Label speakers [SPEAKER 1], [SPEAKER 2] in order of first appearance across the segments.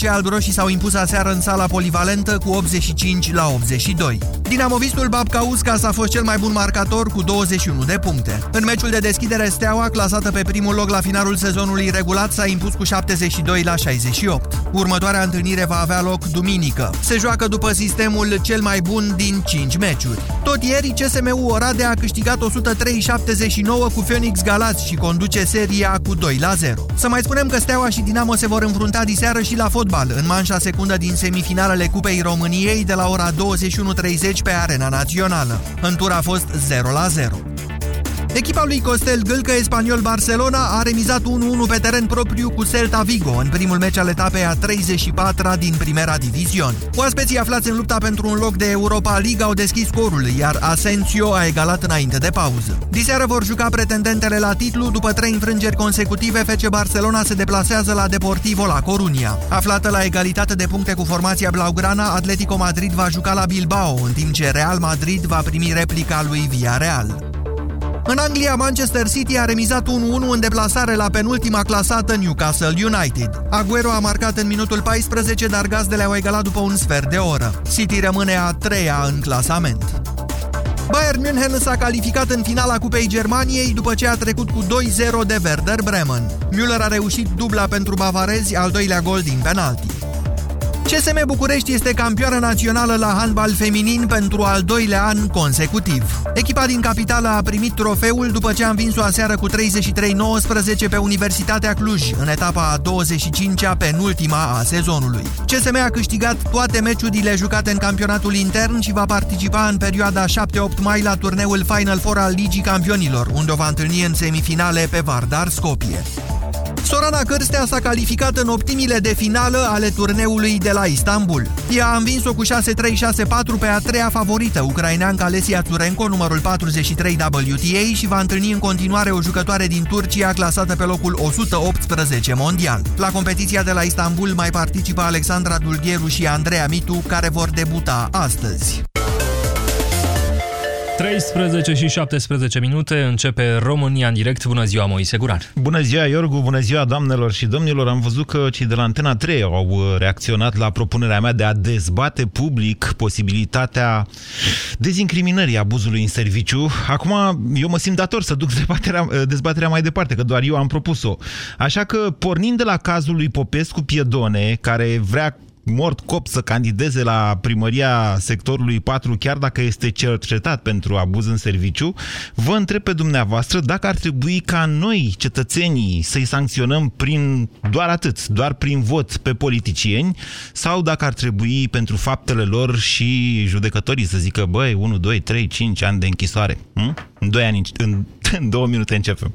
[SPEAKER 1] Cei albroșii s-au impus aseară în sala polivalentă cu 85 la 82. Dinamovistul Babka Uskas a fost cel mai bun marcator cu 21 de puncte. În meciul de deschidere, Steaua, clasată pe primul loc la finalul sezonului regulat, s-a impus cu 72 la 68. Următoarea întâlnire va avea loc duminică. Se joacă după sistemul cel mai bun din 5 meciuri. Tot ieri, CSMU Oradea a câștigat 103-79 cu Phoenix Galați și conduce seria cu 2 la 0. Să mai spunem că Steaua și Dinamo se vor înfrunta diseară și la fotbal, în manșa secundă din semifinalele Cupei României de la ora 21.30 pe Arena Națională. În tur a fost 0 la 0. Echipa lui Costel Gâlcă, Espaniol Barcelona, a remizat 1-1 pe teren propriu cu Celta Vigo în primul meci al etapei a 34-a din Primera Division. Oaspeții aflați în lupta pentru un loc de Europa League au deschis scorul, iar Asensio a egalat înainte de pauză. Diseară vor juca pretendentele la titlu, după trei înfrângeri consecutive, FC Barcelona se deplasează la Deportivo la Corunia. Aflată la egalitate de puncte cu formația Blaugrana, Atletico Madrid va juca la Bilbao, în timp ce Real Madrid va primi replica lui Villarreal. În Anglia, Manchester City a remizat 1-1 în deplasare la penultima clasată Newcastle United. Aguero a marcat în minutul 14, dar gazdele au egalat după un sfert de oră. City rămâne a treia în clasament. Bayern München s-a calificat în finala Cupei Germaniei după ce a trecut cu 2-0 de Werder Bremen. Müller a reușit dubla pentru bavarezi, al doilea gol din penalti. CSM București este campioană națională la handbal feminin pentru al doilea an consecutiv. Echipa din capitală a primit trofeul după ce a învins-o aseară cu 33-19 pe Universitatea Cluj, în etapa a 25-a penultima a sezonului. CSM a câștigat toate meciurile jucate în campionatul intern și va participa în perioada 7-8 mai la turneul Final Four al Ligii Campionilor, unde o va întâlni în semifinale pe Vardar Skopje. Sorana Cârstea s-a calificat în optimile de finală ale turneului de la Istanbul. Ea a învins-o cu 6-3-6-4 pe a treia favorită, ucraineanca Alesia Turenko, numărul 43 WTA și va întâlni în continuare o jucătoare din Turcia clasată pe locul 118 mondial. La competiția de la Istanbul mai participă Alexandra Dulgheru și Andreea Mitu, care vor debuta astăzi.
[SPEAKER 2] 13 și 17 minute începe România în direct. Bună ziua, Moise Guran.
[SPEAKER 3] Bună ziua, Iorgu, bună ziua, doamnelor și domnilor. Am văzut că cei de la Antena 3 au uh, reacționat la propunerea mea de a dezbate public posibilitatea dezincriminării abuzului în serviciu. Acum, eu mă simt dator să duc dezbaterea, uh, dezbaterea mai departe, că doar eu am propus-o. Așa că, pornind de la cazul lui Popescu Piedone, care vrea mort cop să candideze la primăria sectorului 4, chiar dacă este cercetat pentru abuz în serviciu, vă întreb pe dumneavoastră dacă ar trebui ca noi, cetățenii, să-i sancționăm prin doar atât, doar prin vot pe politicieni, sau dacă ar trebui pentru faptele lor și judecătorii să zică, băi, 1, 2, 3, 5 ani de închisoare. Hm? În 2 ani, în, în 2 minute începem.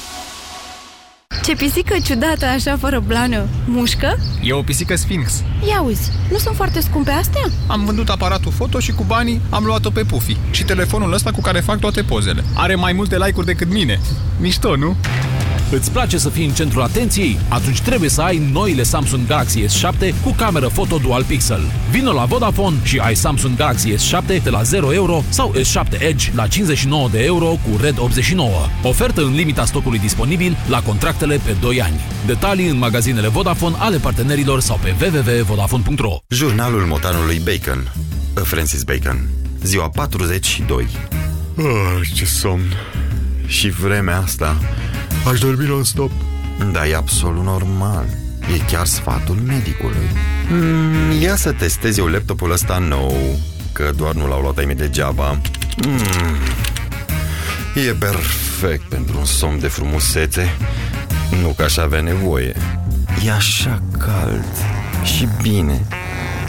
[SPEAKER 4] Ce pisică ciudată așa fără blană. Mușcă?
[SPEAKER 5] E o pisică Sphinx.
[SPEAKER 4] Ia uzi, nu sunt foarte scumpe astea?
[SPEAKER 5] Am vândut aparatul foto și cu banii am luat-o pe Pufi. Și telefonul ăsta cu care fac toate pozele. Are mai multe like-uri decât mine. Mișto, nu?
[SPEAKER 6] Îți place să fii în centrul atenției? Atunci trebuie să ai noile Samsung Galaxy S7 cu cameră foto dual pixel. Vino la Vodafone și ai Samsung Galaxy S7 de la 0 euro sau S7 Edge la 59 de euro cu Red 89. Ofertă în limita stocului disponibil la contractele pe 2 ani. Detalii în magazinele Vodafone ale partenerilor sau pe www.vodafone.ro
[SPEAKER 7] Jurnalul motanului Bacon. Francis Bacon. Ziua 42
[SPEAKER 8] Ah, ce somn.
[SPEAKER 7] Și vremea asta.
[SPEAKER 8] Aș dormi non-stop.
[SPEAKER 7] Da, e absolut normal. E chiar sfatul medicului. Mm, Ia să testezi eu laptopul ăsta nou Că doar nu l-au luat ai mei degeaba. Mm, E perfect pentru un somn de frumusețe Nu că aș avea nevoie E așa cald Și bine,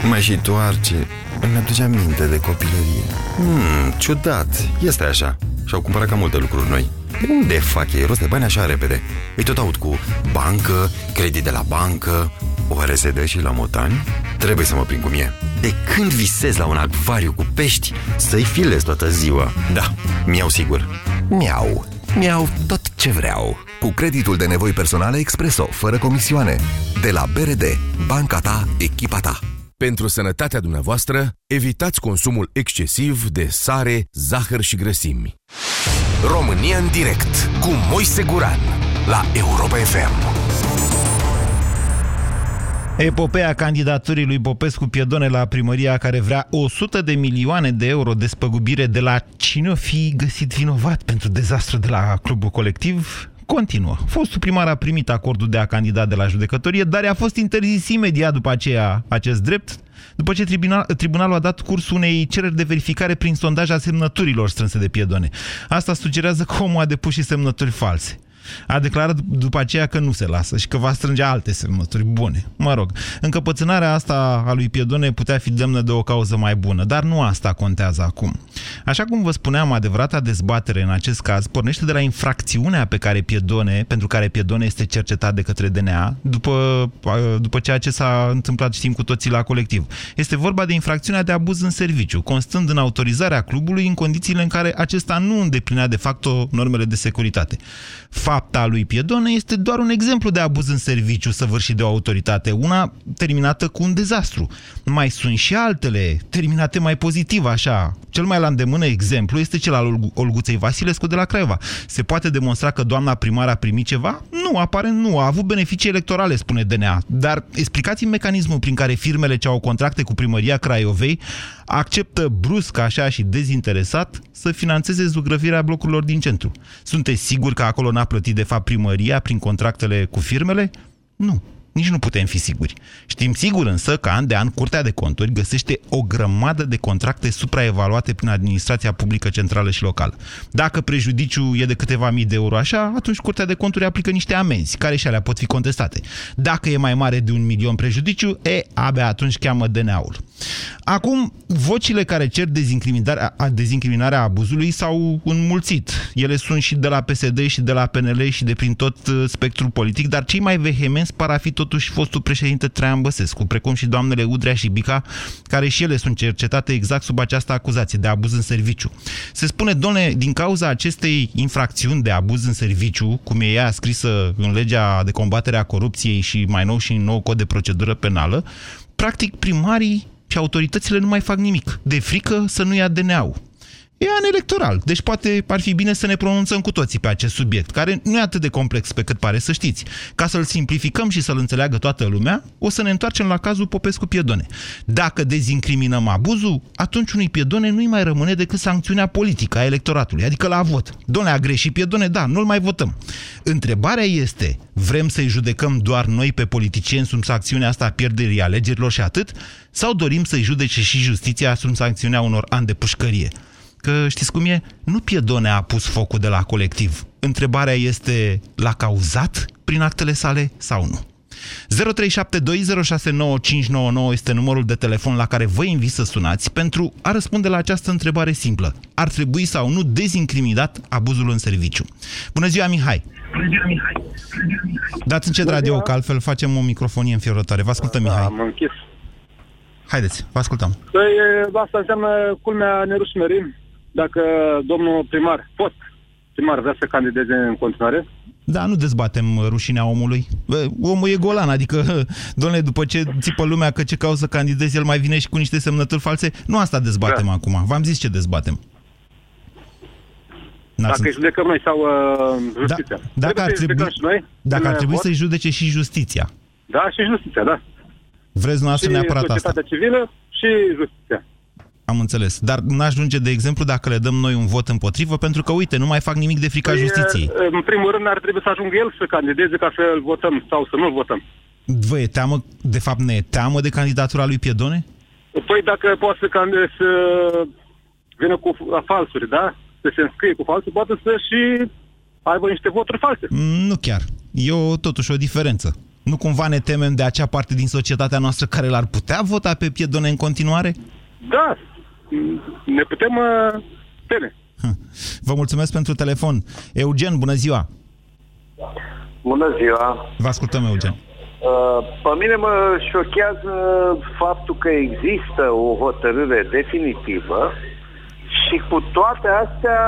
[SPEAKER 7] mai și toarce, îmi aduce aminte de copilărie. Hmm, ciudat, este așa. Și-au cumpărat cam multe lucruri noi. De unde fac ei rost de bani așa repede? Îi tot aud cu bancă, credit de la bancă, oare se dă și la motani? Trebuie să mă prind cum e. De când visez la un acvariu cu pești, să-i filez toată ziua. Da, mi-au sigur.
[SPEAKER 6] Miau. Miau tot ce vreau. Cu creditul de nevoi personale Expreso, fără comisioane. De la BRD, banca ta, echipa ta. Pentru sănătatea dumneavoastră, evitați consumul excesiv de sare, zahăr și grăsimi. România în direct cu Moise Guran la Europa FM.
[SPEAKER 3] Epopeea candidaturii lui Popescu Piedone la primăria care vrea 100 de milioane de euro despăgubire de la cine o fi găsit vinovat pentru dezastru de la clubul colectiv continuă. Fostul primar a primit acordul de a candida de la judecătorie, dar a fost interzis imediat după aceea acest drept, după ce tribunal, tribunalul a dat curs unei cereri de verificare prin sondaj a semnăturilor strânse de Piedone. Asta sugerează că omul a depus și semnături false. A declarat după aceea că nu se lasă și că va strânge alte semnături bune. Mă rog, încăpățânarea asta a lui Piedone putea fi demnă de o cauză mai bună, dar nu asta contează acum. Așa cum vă spuneam, adevărata dezbatere în acest caz pornește de la infracțiunea pe care Piedone, pentru care Piedone este cercetat de către DNA, după, după ceea ce s-a întâmplat, știm cu toții, la colectiv. Este vorba de infracțiunea de abuz în serviciu, constând în autorizarea clubului în condițiile în care acesta nu îndeplinea de facto normele de securitate fapta lui Piedone este doar un exemplu de abuz în serviciu săvârșit de o autoritate, una terminată cu un dezastru. Mai sunt și altele, terminate mai pozitiv, așa. Cel mai la îndemână exemplu este cel al Olguței Vasilescu de la Craiova. Se poate demonstra că doamna primar a primit ceva? Nu, aparent nu. A avut beneficii electorale, spune DNA. Dar explicați-mi mecanismul prin care firmele ce au contracte cu primăria Craiovei acceptă brusc, așa și dezinteresat, să financeze zugrăvirea blocurilor din centru. Sunteți siguri că acolo n-a plătit de fapt primăria prin contractele cu firmele? Nu. Nici nu putem fi siguri. Știm sigur însă că an de an Curtea de Conturi găsește o grămadă de contracte supraevaluate prin administrația publică centrală și locală. Dacă prejudiciul e de câteva mii de euro așa, atunci Curtea de Conturi aplică niște amenzi, care și alea pot fi contestate. Dacă e mai mare de un milion prejudiciu, e, abia atunci cheamă DNA-ul. Acum, vocile care cer dezincriminarea, dezincriminarea abuzului s-au înmulțit. Ele sunt și de la PSD și de la PNL și de prin tot uh, spectrul politic, dar cei mai vehemenți par a fi totuși fostul președinte Traian Băsescu, precum și doamnele Udrea și Bica, care și ele sunt cercetate exact sub această acuzație de abuz în serviciu. Se spune, doamne, din cauza acestei infracțiuni de abuz în serviciu, cum e ea scrisă în legea de combatere a corupției și mai nou și în nou cod de procedură penală, practic primarii și autoritățile nu mai fac nimic, de frică să nu ia DNA-ul. E an electoral, deci poate ar fi bine să ne pronunțăm cu toții pe acest subiect, care nu e atât de complex pe cât pare să știți. Ca să-l simplificăm și să-l înțeleagă toată lumea, o să ne întoarcem la cazul Popescu-Piedone. Dacă dezincriminăm abuzul, atunci unui Piedone nu-i mai rămâne decât sancțiunea politică a electoratului, adică la vot. Doamne, a greșit Piedone, da, nu-l mai votăm. Întrebarea este, vrem să-i judecăm doar noi pe politicieni sub sancțiunea asta a pierderii alegerilor și atât? Sau dorim să-i judece și justiția sub sancțiunea unor ani de pușcărie? Că știți cum e? Nu Piedone a pus focul de la colectiv. Întrebarea este, l-a cauzat prin actele sale sau nu? 0372069599 este numărul de telefon la care vă invit să sunați pentru a răspunde la această întrebare simplă. Ar trebui sau nu dezincriminat abuzul în serviciu? Bună ziua, Mihai! Bună ziua, Mihai! Dați încet radio, că altfel facem o microfonie înfiorătoare. Vă ascultăm, Mihai.
[SPEAKER 9] Am închis.
[SPEAKER 3] Haideți, vă ascultăm.
[SPEAKER 9] Păi, asta înseamnă culmea nerușmării dacă domnul primar, fost primar, vrea să candideze în continuare.
[SPEAKER 3] Da, nu dezbatem rușinea omului. Omul e golan, adică, domnule, după ce țipă lumea că ce caută să candideze, el mai vine și cu niște semnături false. Nu asta dezbatem da. acum. V-am zis ce dezbatem.
[SPEAKER 9] Dacă îi judecăm noi sau uh, justiția.
[SPEAKER 3] Da, dacă ar trebui, și noi, dacă ar trebui să-i judece și justiția.
[SPEAKER 9] Da, și justiția, da.
[SPEAKER 3] Vreți dumneavoastră neapărat asta.
[SPEAKER 9] Și civilă și justiția.
[SPEAKER 3] Am înțeles. Dar n-ajunge, de exemplu, dacă le dăm noi un vot împotrivă, pentru că, uite, nu mai fac nimic de frica păi, justiției.
[SPEAKER 9] În primul rând, ar trebui să ajungă el să candideze ca să-l votăm sau să nu-l votăm.
[SPEAKER 3] Vă e teamă, de fapt, ne e teamă de candidatura lui Piedone?
[SPEAKER 9] Păi dacă poate să, candideze, să vină cu falsuri, da? Să se înscrie cu falsuri, poate să și aibă niște voturi false.
[SPEAKER 3] Nu chiar. E o, totuși o diferență. Nu cumva ne temem de acea parte din societatea noastră care l-ar putea vota pe piedone în continuare?
[SPEAKER 9] Da, ne putem uh, teme.
[SPEAKER 3] Vă mulțumesc pentru telefon. Eugen, bună ziua!
[SPEAKER 10] Bună ziua!
[SPEAKER 3] Vă ascultăm, Eugen.
[SPEAKER 10] Uh, Pe mine mă șochează faptul că există o hotărâre definitivă și cu toate astea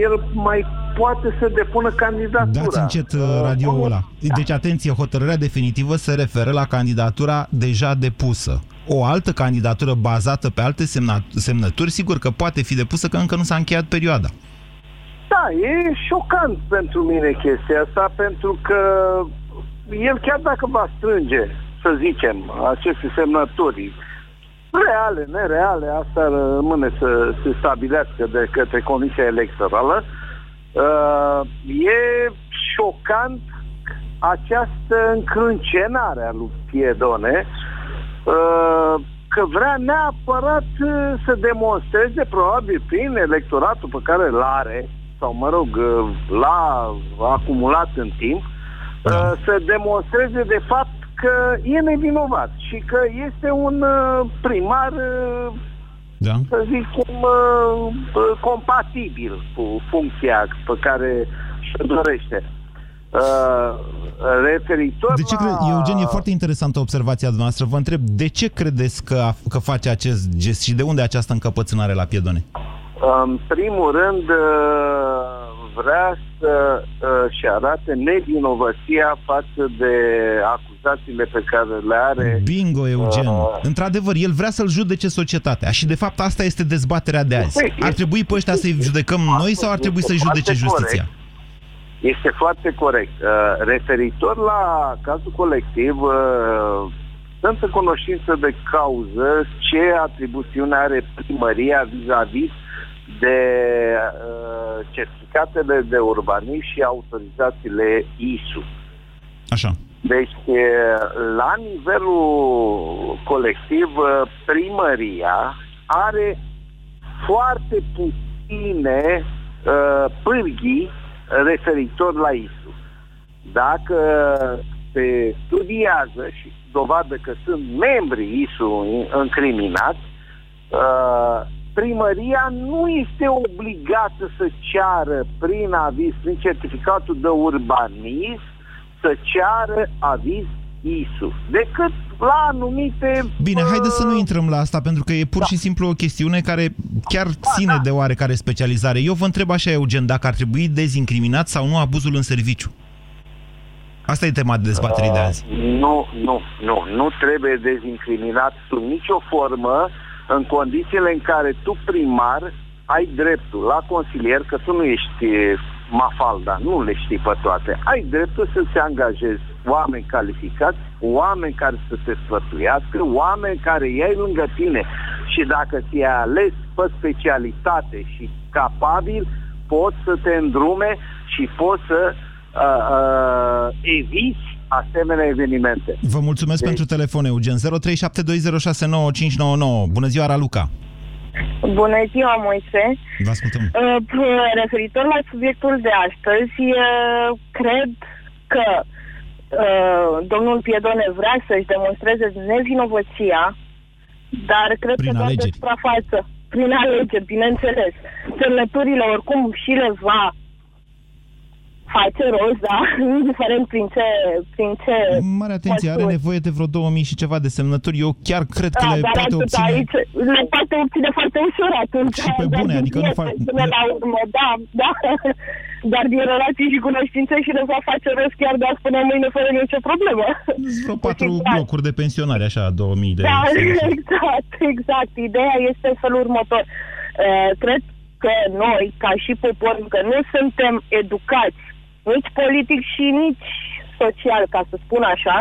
[SPEAKER 10] el mai poate să depună candidatura.
[SPEAKER 3] Dați încet uh, radioul ăla. Deci, atenție, hotărârea definitivă se referă la candidatura deja depusă. O altă candidatură bazată pe alte semna- semnături, sigur că poate fi depusă, că încă nu s-a încheiat perioada.
[SPEAKER 10] Da, e șocant pentru mine chestia asta, pentru că el chiar dacă va strânge, să zicem, aceste semnături, reale, nereale, asta rămâne să se stabilească de către Comisia Electorală, uh, e șocant această încrâncenare a lui Piedone, uh, că vrea neapărat uh, să demonstreze, probabil prin electoratul pe care îl are, sau mă rog, uh, l-a acumulat în timp, uh, să demonstreze de fapt că e nevinovat și că este un uh, primar, uh,
[SPEAKER 3] Da?
[SPEAKER 10] să zic, cum, uh, uh, compatibil cu funcția pe care și dorește. Uh, referitor
[SPEAKER 3] De ce
[SPEAKER 10] la...
[SPEAKER 3] cre... Eugen, e foarte interesantă observația noastră. Vă întreb, de ce credeți că, a- că face acest gest și de unde această încăpățânare la piedone?
[SPEAKER 10] În primul rând, uh, vrea să-și arate nevinovăția față de acuzațiile pe care le are.
[SPEAKER 3] Bingo, Eugen.
[SPEAKER 10] Uh,
[SPEAKER 3] Într-adevăr, el vrea să-l judece societatea și, de fapt, asta este dezbaterea de azi.
[SPEAKER 10] Este-
[SPEAKER 3] Ar trebui pe ăștia să-i judecăm noi sau ar trebui să-i
[SPEAKER 10] Foarte
[SPEAKER 3] judece justiția?
[SPEAKER 10] corect. Este foarte corect. Uh, referitor la cazul colectiv, uh, sunt în cunoștință de cauză ce atribuțiune are primăria vis-a-vis de uh, certificatele de urbanism și autorizațiile ISU.
[SPEAKER 3] Așa.
[SPEAKER 10] Deci, e, la nivelul colectiv, uh, primăria are foarte puține uh, pârghii referitor la ISU. Dacă se studiază și dovadă că sunt membri ISU încriminați, uh, primăria nu este obligată să ceară prin aviz, prin certificatul de urbanism, să ceară aviz ISU, decât la anumite...
[SPEAKER 3] Bine,
[SPEAKER 10] uh,
[SPEAKER 3] haideți să nu intrăm la asta, pentru că e pur și simplu o chestiune care chiar ține de oarecare specializare. Eu vă întreb așa, Eugen, dacă ar trebui dezincriminat sau nu abuzul în serviciu. Asta e tema de dezbaterii de azi.
[SPEAKER 10] Nu, nu, nu. Nu trebuie dezincriminat sub nicio formă în condițiile în care tu primar ai dreptul la consilier, că tu nu ești eh, mafalda, nu le știi pe toate. Ai dreptul să-ți angajezi oameni calificați, oameni care să te sfătuiască, oameni care iei lângă tine și dacă ți-ai ales pe specialitate și capabil, poți să te îndrume și poți să uh, uh, eviți asemenea evenimente.
[SPEAKER 3] Vă mulțumesc
[SPEAKER 10] Deci-
[SPEAKER 3] pentru telefon, Eugen. 0372069599. Bună ziua, Raluca.
[SPEAKER 11] Bună ziua, Moise.
[SPEAKER 3] Vă ascultăm.
[SPEAKER 11] Uh, p- Referitor la subiectul de astăzi, uh, cred că uh, domnul Piedone vrea să-și demonstreze nevinovăția, dar cred
[SPEAKER 3] Prin
[SPEAKER 11] că doar de
[SPEAKER 3] alegeri.
[SPEAKER 11] suprafață, prin alegeri, bineînțeles. Semnăturile oricum și le va face rost, da, indiferent prin ce... Prin ce
[SPEAKER 3] Mare atenție, are
[SPEAKER 11] măsuri.
[SPEAKER 3] nevoie de vreo 2000 și ceva de semnături. Eu chiar cred că
[SPEAKER 11] Da,
[SPEAKER 3] le
[SPEAKER 11] dar
[SPEAKER 3] poate
[SPEAKER 11] atât
[SPEAKER 3] obține.
[SPEAKER 11] aici le poate obține foarte ușor atunci.
[SPEAKER 3] Și pe
[SPEAKER 11] Dar
[SPEAKER 3] bune,
[SPEAKER 11] din
[SPEAKER 3] adică nu
[SPEAKER 11] piese,
[SPEAKER 3] fac-
[SPEAKER 11] Până la urmă, da, da. Dar din relații și cunoștințe și le va face rost chiar de azi până mâine fără nicio problemă.
[SPEAKER 3] Vreo patru
[SPEAKER 11] Exact.
[SPEAKER 3] blocuri de pensionare, așa, 2000 de
[SPEAKER 11] Da,
[SPEAKER 3] semnături.
[SPEAKER 11] exact, exact. Ideea este în felul următor. Uh, cred că noi, ca și popor, încă nu suntem educați, nici politic și nici social, ca să spun așa,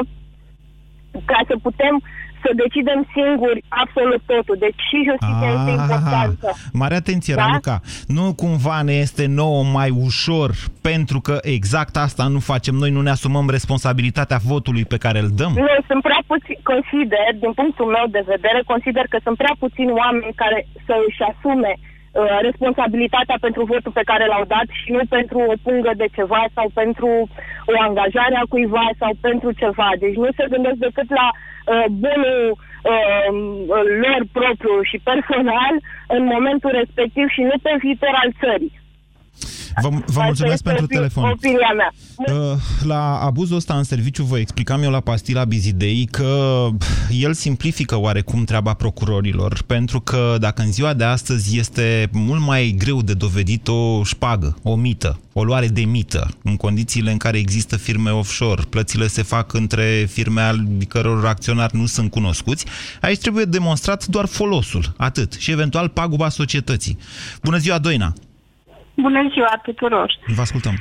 [SPEAKER 11] ca să putem să decidem singuri absolut totul. Deci și justiția este importantă.
[SPEAKER 3] Mare atenție,
[SPEAKER 11] Da?
[SPEAKER 3] Raluca. Nu cumva ne este nouă mai ușor pentru că exact asta nu facem noi, nu ne asumăm responsabilitatea votului pe care îl dăm?
[SPEAKER 11] Nu, sunt prea puțini, consider, din punctul meu de vedere, consider că sunt prea puțini oameni care să își asume uh, responsabilitatea pentru votul pe care l-au dat și nu pentru o pungă de ceva sau pentru o angajare a cuiva sau pentru ceva. Deci nu se gândesc decât la uh, bunul uh, lor propriu și personal în momentul respectiv și nu pe viitor al țării.
[SPEAKER 3] Vă, vă mulțumesc pentru telefon.
[SPEAKER 11] Opinia mea.
[SPEAKER 3] Uh, La abuzul ăsta în serviciu vă explicam eu la pastila Bizidei că el simplifică oarecum treaba procurorilor, pentru că dacă în ziua de astăzi este mult mai greu de dovedit o șpagă, o mită, o luare de mită, în condițiile în care există firme offshore, plățile se fac între firme al căror acționari nu sunt cunoscuți, aici trebuie demonstrat doar folosul, atât, și eventual paguba societății. Bună ziua, Doina!
[SPEAKER 12] Bună ziua tuturor!
[SPEAKER 3] Vă ascultăm!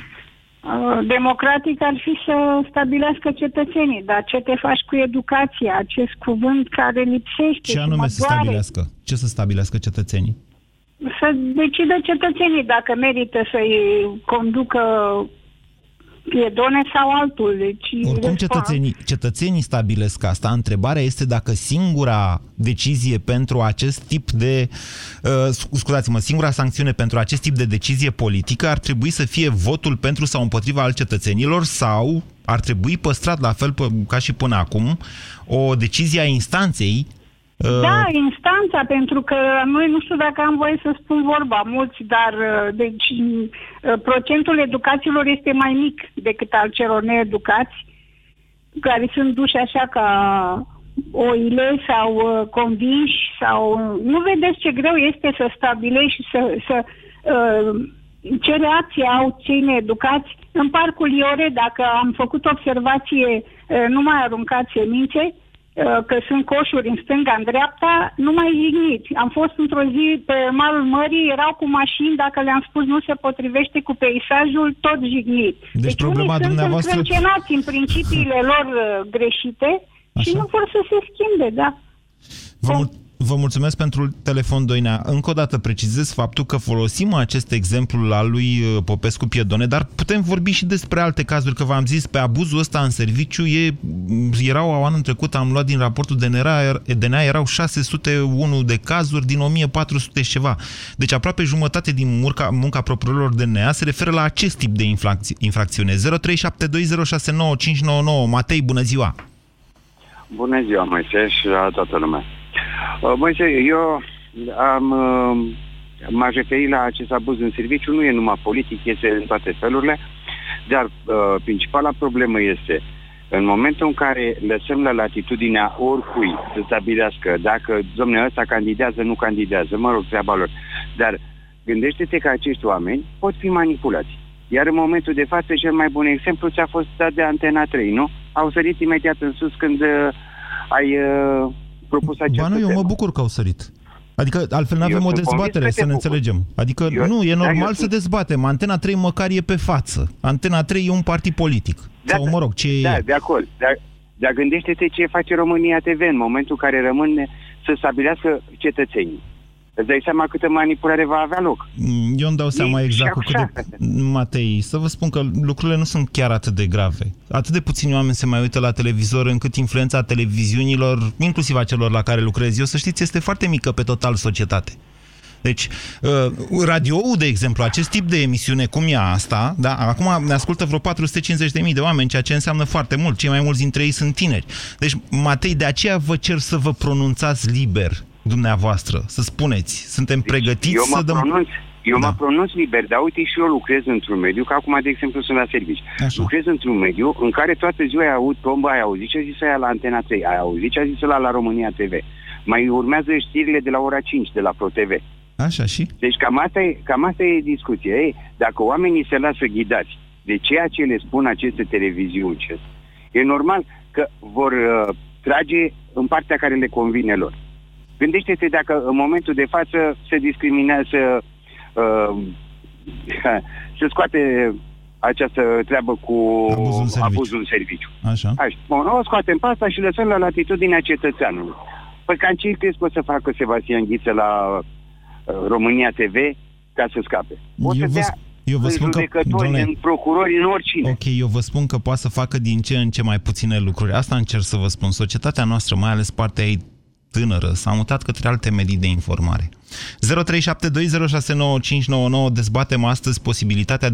[SPEAKER 12] Uh, Democratic ar fi să stabilească cetățenii, dar ce te faci cu educația, acest cuvânt care lipsește
[SPEAKER 3] Ce
[SPEAKER 12] și
[SPEAKER 3] anume
[SPEAKER 12] mă
[SPEAKER 3] să
[SPEAKER 12] doare.
[SPEAKER 3] stabilească? Ce să stabilească cetățenii?
[SPEAKER 12] Să decidă cetățenii dacă merită să-i conducă piedone sau altul. Deci,
[SPEAKER 3] Oricum
[SPEAKER 12] respo-
[SPEAKER 3] cetățenii, cetățenii stabilesc asta. Întrebarea este dacă singura decizie pentru acest tip de... Uh, scu- scuzați-mă, singura sancțiune pentru acest tip de decizie politică ar trebui să fie votul pentru sau împotriva al cetățenilor sau ar trebui păstrat la fel p- ca și până acum o decizie a instanței uh,
[SPEAKER 12] Da, instanța, pentru că noi nu știu dacă am voie să spun vorba mulți, dar uh, deci uh, procentul educaților este mai mic decât al celor needucați, care sunt duși așa ca oile sau uh, convinși sau nu vedeți ce greu este să stabilești și să, să uh, ce reacție au cei needucați. În parcul Iore, dacă am făcut observație, uh, nu mai aruncați semințe, uh, că sunt coșuri în stânga, în dreapta, nu mai jigniți. Am fost într-o zi pe malul mării, erau cu mașini, dacă le-am spus nu se potrivește cu peisajul, tot jignit.
[SPEAKER 3] Deci problema
[SPEAKER 12] unii
[SPEAKER 3] dumneavoastră-
[SPEAKER 12] sunt încrâncenați în principiile lor uh, greșite și
[SPEAKER 3] Așa.
[SPEAKER 12] nu vor să se schimbe, da.
[SPEAKER 3] Vă, mul- vă mulțumesc pentru telefon, Doinea. Încă o dată precizez faptul că folosim acest exemplu al lui uh, Popescu Piedone, dar putem vorbi și despre alte cazuri, că v-am zis, pe abuzul ăsta în serviciu e, erau anul trecut, am luat din raportul DNA, DNA, erau 601 de cazuri din 1400 și ceva. Deci aproape jumătate din munca, munca procurorilor DNA se referă la acest tip de infracți- infracțiune. 0372069599. Matei, bună ziua!
[SPEAKER 13] Bună ziua, Moise, și la toată lumea. Uh, Moise, eu am, uh, m-aș referi la acest abuz în serviciu, nu e numai politic, este în toate felurile, dar uh, principala problemă este în momentul în care lăsăm la latitudinea oricui să stabilească dacă domnul ăsta candidează, nu candidează, mă rog, treaba lor. Dar gândește-te că acești oameni pot fi manipulați. Iar în momentul de față, cel mai bun exemplu ți-a fost dat de Antena 3, nu? Au sărit imediat în sus când uh, ai uh, propus această
[SPEAKER 3] Ba nu, eu mă
[SPEAKER 13] temă.
[SPEAKER 3] bucur că au sărit. Adică altfel nu
[SPEAKER 13] Eu
[SPEAKER 3] avem o
[SPEAKER 13] sunt convins
[SPEAKER 3] dezbatere,
[SPEAKER 13] că
[SPEAKER 3] să
[SPEAKER 13] te
[SPEAKER 3] ne
[SPEAKER 13] bucur.
[SPEAKER 3] înțelegem. Adică
[SPEAKER 13] Eu-
[SPEAKER 3] nu, e
[SPEAKER 13] da,
[SPEAKER 3] normal
[SPEAKER 13] eu
[SPEAKER 3] să
[SPEAKER 13] sunt-
[SPEAKER 3] dezbatem. Antena 3 măcar e pe față. Antena 3 e un partid politic. Sau mă rog, ce
[SPEAKER 13] Da,
[SPEAKER 3] e?
[SPEAKER 13] de acord. Dar, dar gândește-te ce face România TV în momentul în care rămâne să stabilească cetățenii. Îți dai seama câtă manipulare va avea loc.
[SPEAKER 3] Mm, Eu îmi dau seama
[SPEAKER 13] Ei,
[SPEAKER 3] exact
[SPEAKER 13] și
[SPEAKER 3] cu cât de...
[SPEAKER 13] așa.
[SPEAKER 3] Matei, să vă spun că lucrurile nu sunt chiar atât de grave. Atât de puțini oameni se mai uită la televizor încât influența televiziunilor, inclusiv a celor la care lucrez eu, să știți, este foarte mică pe total societate. Deci, uh, radioul, de exemplu, acest tip de emisiune, cum e asta, da? acum ne ascultă vreo 450.000 de oameni, ceea ce înseamnă foarte mult. Cei mai mulți dintre ei sunt tineri. Deci, Matei, de aceea vă cer să vă pronunțați liber, dumneavoastră, să spuneți, suntem pregătiți
[SPEAKER 13] eu mă
[SPEAKER 3] să dăm...
[SPEAKER 13] pronunț, eu
[SPEAKER 3] Da.
[SPEAKER 13] mă pronunț liber, dar uite și eu lucrez într-un mediu, că acum, de exemplu, sunt la servici.
[SPEAKER 3] Așa.
[SPEAKER 13] Lucrez într-un mediu în care toată ziua ai aud tombă, ai auzit ce a zis aia la Antena 3, ai auzit ce a zis ăla la România TV. Mai urmează știrile de la ora 5 de la ProTV.
[SPEAKER 3] Așa și?
[SPEAKER 13] Deci cam asta e, cam asta e discuția. Ei, dacă oamenii se lasă ghidați de ceea ce le spun aceste televiziuni, ce- e normal că vor uh, trage în partea care le convine lor. Gândește-te dacă în momentul de față se discriminează, uh, se scoate această treabă cu
[SPEAKER 3] Abuzul în serviciu.
[SPEAKER 13] abuzul în serviciu.
[SPEAKER 3] Așa.
[SPEAKER 13] Așa. Bun, o scoatem pe asta și lăsăm la latitudinea cetățeanului. Păi cam ce crezi că o să facă Sebastian Ghiță la uh, România TV ca să scape? O să
[SPEAKER 3] Eu vă
[SPEAKER 13] dea
[SPEAKER 3] sp- eu vă
[SPEAKER 13] în
[SPEAKER 3] spun că-
[SPEAKER 13] judecători,
[SPEAKER 3] domnule-
[SPEAKER 13] în procurori, în oricine.
[SPEAKER 3] Ok, eu vă spun că poate să facă din ce în ce mai puține lucruri. Asta încerc să vă spun. Societatea noastră, mai ales partea ei tânără, s-a mutat către alte medii de informare. 0372069599 dezbatem astăzi posibilitatea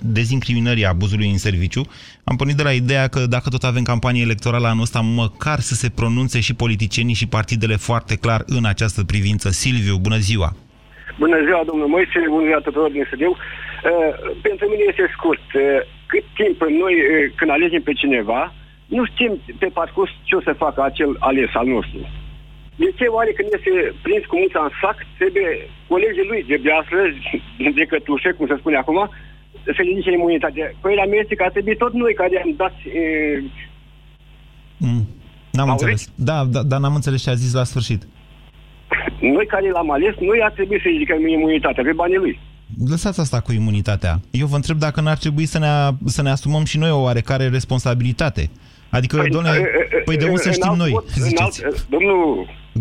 [SPEAKER 3] dezincriminării abuzului în serviciu. Am pornit de la ideea că dacă tot avem campanie electorală anul ăsta, măcar să se pronunțe și politicienii și partidele foarte clar în această privință. Silviu, bună ziua!
[SPEAKER 14] Bună ziua, domnul Moise, bună ziua tuturor din studiu. Uh, pentru mine este scurt. Uh, cât timp noi, uh, când alegem pe cineva, nu știm pe parcurs ce o să facă acel ales al nostru. De ce oare când este prins cu muța în sac, trebuie colegii lui de beaslă, de cătușe, cum se spune acum, să ridice imunitate. Părerea mea este că ar trebui tot noi care am dat... E...
[SPEAKER 3] Mm. N-am înțeles. Da, da, dar n-am înțeles ce a zis la sfârșit.
[SPEAKER 14] Noi care l-am ales, noi ar trebui să ridicăm imunitatea pe banii lui.
[SPEAKER 3] Lăsați asta cu imunitatea. Eu vă întreb dacă n-ar trebui să ne, să ne asumăm și noi o oarecare responsabilitate. Adică, păi, doamne, păi de unde să știm noi,
[SPEAKER 14] mod,
[SPEAKER 3] ziceți?
[SPEAKER 14] Alt, domnul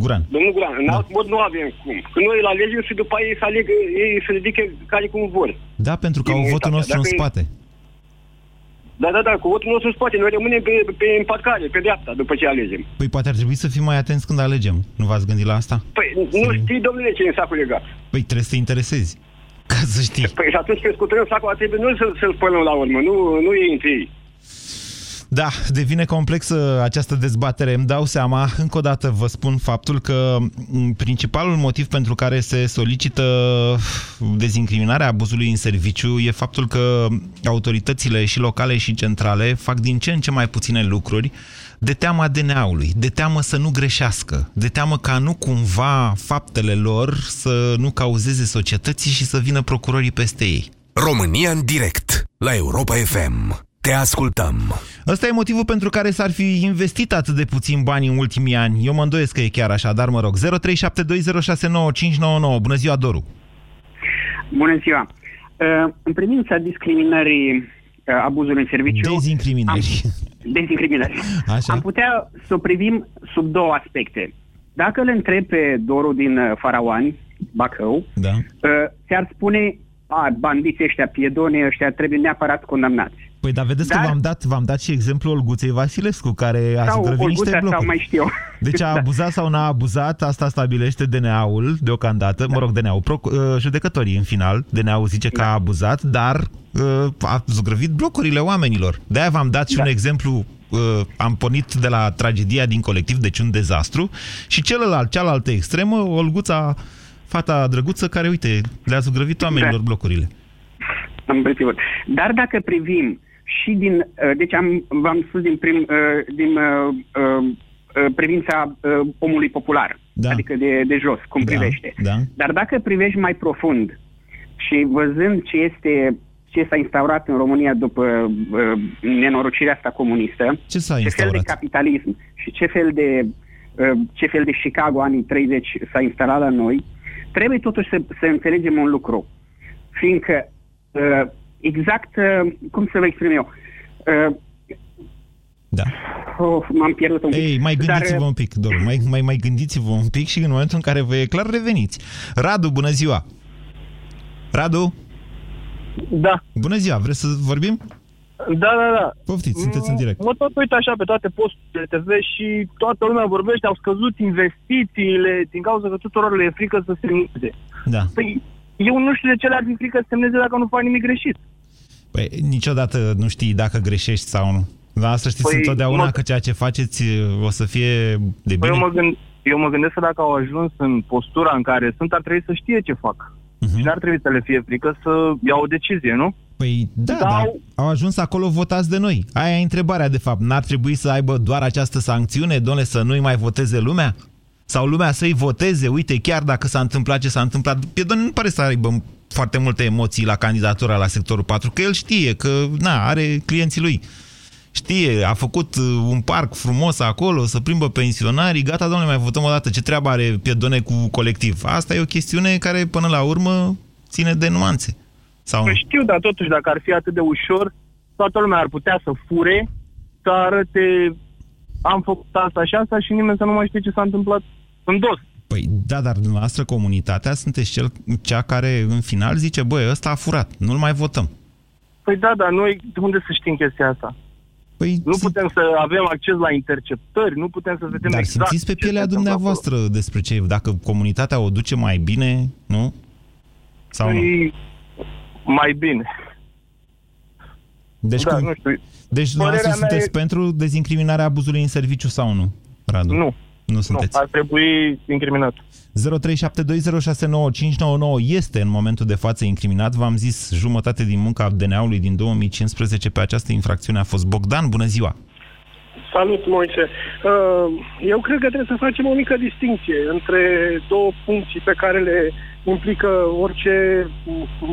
[SPEAKER 3] Guran.
[SPEAKER 14] Domnul Guran, în da. alt mod nu avem cum. Că noi îl alegem și după ei să aleg, ei să ridice care cum vor.
[SPEAKER 3] Da, pentru că au votul nostru Dacă în spate.
[SPEAKER 14] Da, da, da, cu votul nostru în spate. Noi rămânem pe, pe împatcare, pe dreapta, după ce alegem.
[SPEAKER 3] Păi poate ar trebui să fim mai atenți când alegem. Nu v-ați gândit la asta?
[SPEAKER 14] Păi nu știi, domnule, ce e în sacul legat.
[SPEAKER 3] Păi trebuie să te interesezi. Ca să știi.
[SPEAKER 14] Păi și atunci când scuturăm sacul, ar trebui noi să-l să spălăm la urmă, nu, nu ei între ei.
[SPEAKER 3] Da, devine complexă această dezbatere. Îmi dau seama, încă o dată vă spun faptul că principalul motiv pentru care se solicită dezincriminarea abuzului în serviciu e faptul că autoritățile și locale și centrale fac din ce în ce mai puține lucruri de teama DNA-ului, de teamă să nu greșească, de teamă ca nu cumva faptele lor să nu cauzeze societății și să vină procurorii peste ei.
[SPEAKER 6] România în direct, la Europa FM. Te ascultăm.
[SPEAKER 3] Ăsta e motivul pentru care s-ar fi investit atât de puțin bani în ultimii ani. Eu mă îndoiesc că e chiar așa, dar mă rog. 0372069599. Bună ziua, Doru!
[SPEAKER 15] Bună ziua! Uh, în privința discriminării uh, abuzului în serviciu...
[SPEAKER 3] Dezincriminării.
[SPEAKER 15] Am, dezincriminării. Așa. Am putea să o privim sub două aspecte. Dacă îl întreb pe Doru din uh, Faraoani, Bacău,
[SPEAKER 3] da.
[SPEAKER 15] ți-ar spune a, bandiții ăștia, piedonii ăștia trebuie neapărat condamnați.
[SPEAKER 3] Păi, dar vedeți dar... că v-am dat, v-am dat și exemplul Olguței Vasilescu, care a zugrăvit niște blocuri.
[SPEAKER 15] Sau mai știu.
[SPEAKER 3] Deci a da. abuzat sau n-a abuzat, asta stabilește DNA-ul deocamdată, da. mă rog, DNA-ul, Pro, uh, judecătorii în final, DNA-ul zice da. că a abuzat, dar uh, a zugrăvit blocurile oamenilor. De-aia v-am dat și da. un exemplu uh, am pornit de la tragedia din colectiv, deci un dezastru, și celălalt, cealaltă extremă, Olguța, fata drăguță, care, uite, le-a zugrăvit oamenilor da. blocurile.
[SPEAKER 15] Am Dar dacă privim și din, uh, deci am, v-am spus din, prim, uh, din uh, privința omului popular, da. adică de, de jos, cum da. privește.
[SPEAKER 3] Da.
[SPEAKER 15] Dar dacă privești mai profund și văzând ce este ce s-a instaurat în România după uh, nenorocirea asta comunistă,
[SPEAKER 3] ce, s-a
[SPEAKER 15] ce fel de capitalism și ce fel de, uh, ce fel de Chicago anii 30 s-a instalat la noi, trebuie totuși să, să înțelegem un lucru. Fiindcă uh, exact, uh, cum să vă exprim eu, uh,
[SPEAKER 3] da.
[SPEAKER 15] Oh, m-am pierdut un pic.
[SPEAKER 3] Ei, mai gândiți-vă Dar... un pic, Doru, mai, mai, mai gândiți-vă un pic și în momentul în care vă e clar, reveniți. Radu, bună ziua! Radu?
[SPEAKER 16] Da.
[SPEAKER 3] Bună ziua, vreți să vorbim?
[SPEAKER 16] Da, da, da.
[SPEAKER 3] Poftiți, sunteți în direct.
[SPEAKER 16] Mă tot uit așa pe toate posturile TV și toată lumea vorbește, au scăzut investițiile din cauza că tuturor le e frică să se mute.
[SPEAKER 3] Da.
[SPEAKER 16] Păi, eu nu știu de ce le-ar fi frică să semneze dacă nu fac nimic greșit.
[SPEAKER 3] Păi niciodată nu știi dacă greșești sau nu. Dar să știți păi, întotdeauna mă... că ceea ce faceți o să fie de bine.
[SPEAKER 16] Păi eu, mă gând, eu mă gândesc că dacă au ajuns în postura în care sunt, ar trebui să știe ce fac. Uh-huh. Și n-ar trebui să le fie frică să iau o decizie, nu?
[SPEAKER 3] Păi da, da, da, au ajuns acolo votați de noi. Aia e întrebarea, de fapt. N-ar trebui să aibă doar această sancțiune, doamne, să nu-i mai voteze lumea? sau lumea să-i voteze, uite, chiar dacă s-a întâmplat ce s-a întâmplat. Piedon nu pare să aibă foarte multe emoții la candidatura la sectorul 4, că el știe că, na, are clienții lui. Știe, a făcut uh, un parc frumos acolo, să plimbă pensionarii, gata, domnule, mai votăm o dată. Ce treabă are Piedone cu colectiv? Asta e o chestiune care, până la urmă, ține de nuanțe. Sau
[SPEAKER 16] păi știu, dar totuși, dacă ar fi atât de ușor, toată lumea ar putea să fure, să arate am făcut asta și asta și nimeni să nu mai știe ce s-a întâmplat în dos.
[SPEAKER 3] Păi da, dar dumneavoastră comunitatea sunteți cel, cea care în final zice, băi, ăsta a furat, nu-l mai votăm.
[SPEAKER 16] Păi da, dar noi de unde să știm chestia asta?
[SPEAKER 3] Păi,
[SPEAKER 16] nu putem să avem acces la interceptări, nu putem să vedem
[SPEAKER 3] Dar
[SPEAKER 16] exact
[SPEAKER 3] simțiți pe
[SPEAKER 16] ce
[SPEAKER 3] pielea
[SPEAKER 16] se întâmplă
[SPEAKER 3] dumneavoastră despre ce, dacă comunitatea o duce mai bine, nu? Sau nu?
[SPEAKER 16] Păi, mai bine.
[SPEAKER 3] Deci,
[SPEAKER 16] da,
[SPEAKER 3] cum,
[SPEAKER 16] nu știu.
[SPEAKER 3] deci
[SPEAKER 16] Părerea
[SPEAKER 3] dumneavoastră
[SPEAKER 16] mea
[SPEAKER 3] sunteți
[SPEAKER 16] e-
[SPEAKER 3] pentru dezincriminarea abuzului în serviciu sau nu, Radu?
[SPEAKER 16] Nu.
[SPEAKER 3] Nu sunteți.
[SPEAKER 16] Nu, ar trebui incriminat.
[SPEAKER 3] 0372069599 este în momentul de față incriminat. V-am zis, jumătate din munca DNA-ului din 2015 pe această infracțiune a fost Bogdan. Bună ziua!
[SPEAKER 17] Salut, Moise. Uh, Eu cred că trebuie să facem o mică distinție între două funcții pe care le implică orice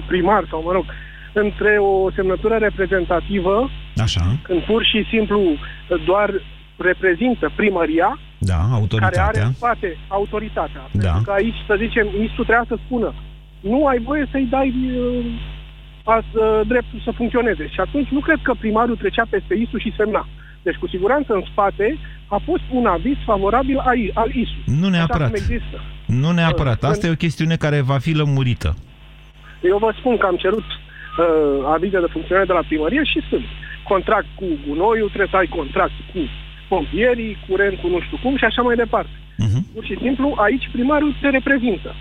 [SPEAKER 17] primar sau, mă rog, între o semnătură reprezentativă,
[SPEAKER 3] Așa,
[SPEAKER 17] când pur și simplu doar reprezintă primăria,
[SPEAKER 3] da,
[SPEAKER 17] care are
[SPEAKER 3] autoritatea.
[SPEAKER 17] în spate autoritatea.
[SPEAKER 3] Da.
[SPEAKER 17] Pentru că aici, să zicem, ministrul trebuia să spună nu ai voie să-i dai uh, as, uh, dreptul să funcționeze. Și atunci nu cred că primarul trecea peste ISU și semna. Deci, cu siguranță, în spate a fost un aviz favorabil a, al ISU.
[SPEAKER 3] Nu neapărat.
[SPEAKER 17] Așa cum există.
[SPEAKER 3] Nu neapărat.
[SPEAKER 17] Uh,
[SPEAKER 3] Asta e o chestiune care va fi lămurită.
[SPEAKER 17] Eu vă spun că am cerut uh, avize de funcționare de la primărie și sunt. Contract cu gunoiul, trebuie să ai contract cu pompierii, curent cu nu știu cum și așa mai departe.
[SPEAKER 3] Uh-huh.
[SPEAKER 17] Pur și simplu, aici primarul te reprezintă.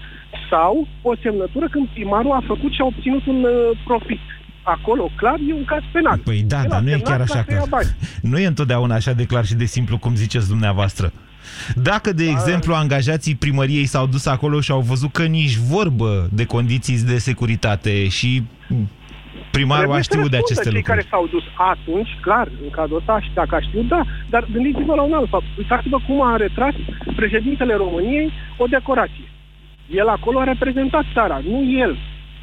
[SPEAKER 17] Sau o semnătură când primarul a făcut și a obținut un uh, profit. Acolo, clar, e un caz penal.
[SPEAKER 3] Păi da,
[SPEAKER 17] El
[SPEAKER 3] dar
[SPEAKER 17] a
[SPEAKER 3] nu e
[SPEAKER 17] semnat
[SPEAKER 3] chiar
[SPEAKER 17] ca
[SPEAKER 3] așa
[SPEAKER 17] să ia
[SPEAKER 3] că...
[SPEAKER 17] bani.
[SPEAKER 3] Nu e întotdeauna așa de clar și de simplu cum ziceți dumneavoastră. Dacă, de exemplu, angajații primăriei s-au dus acolo și au văzut că nici vorbă de condiții de securitate și primarul
[SPEAKER 17] Trebuie
[SPEAKER 3] a
[SPEAKER 17] să
[SPEAKER 3] știut de
[SPEAKER 17] răspundă
[SPEAKER 3] aceste
[SPEAKER 17] cei
[SPEAKER 3] lucruri.
[SPEAKER 17] care s-au dus atunci, clar, în cazul ăsta, și dacă a știut, da. Dar gândiți-vă la un alt fapt. Uitați-vă cum a retras președintele României o decorație. El acolo a reprezentat țara, nu el.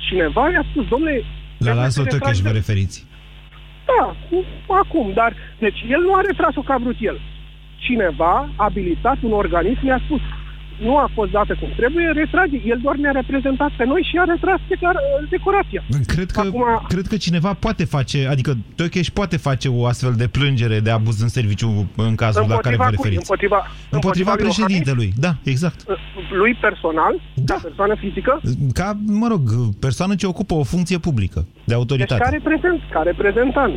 [SPEAKER 17] Cineva i-a spus, domnule...
[SPEAKER 3] La
[SPEAKER 17] trebuie
[SPEAKER 3] Laszlo
[SPEAKER 17] să
[SPEAKER 3] Tăcheș
[SPEAKER 17] retragi
[SPEAKER 3] vă
[SPEAKER 17] de-
[SPEAKER 3] referiți.
[SPEAKER 17] Da, acum, dar... Deci el nu a retras-o ca a vrut el. Cineva, abilitat, un organism, i-a spus nu a fost dată cum trebuie, retrage. El doar ne-a reprezentat pe noi și a retras declar- decorația.
[SPEAKER 3] Cred că, Acum... cred că cineva poate face, adică Tăcheș poate face o astfel de plângere de abuz în serviciu în cazul la care vă
[SPEAKER 17] cui?
[SPEAKER 3] referiți.
[SPEAKER 17] Împotriva,
[SPEAKER 3] Împotriva
[SPEAKER 17] lui
[SPEAKER 3] președintelui, da, exact.
[SPEAKER 17] Iohannis? Lui personal, da. ca persoană fizică,
[SPEAKER 3] Ca, mă rog, persoană ce ocupă o funcție publică, de
[SPEAKER 17] deci
[SPEAKER 3] autoritate.
[SPEAKER 17] ca, reprezent, ca reprezentant.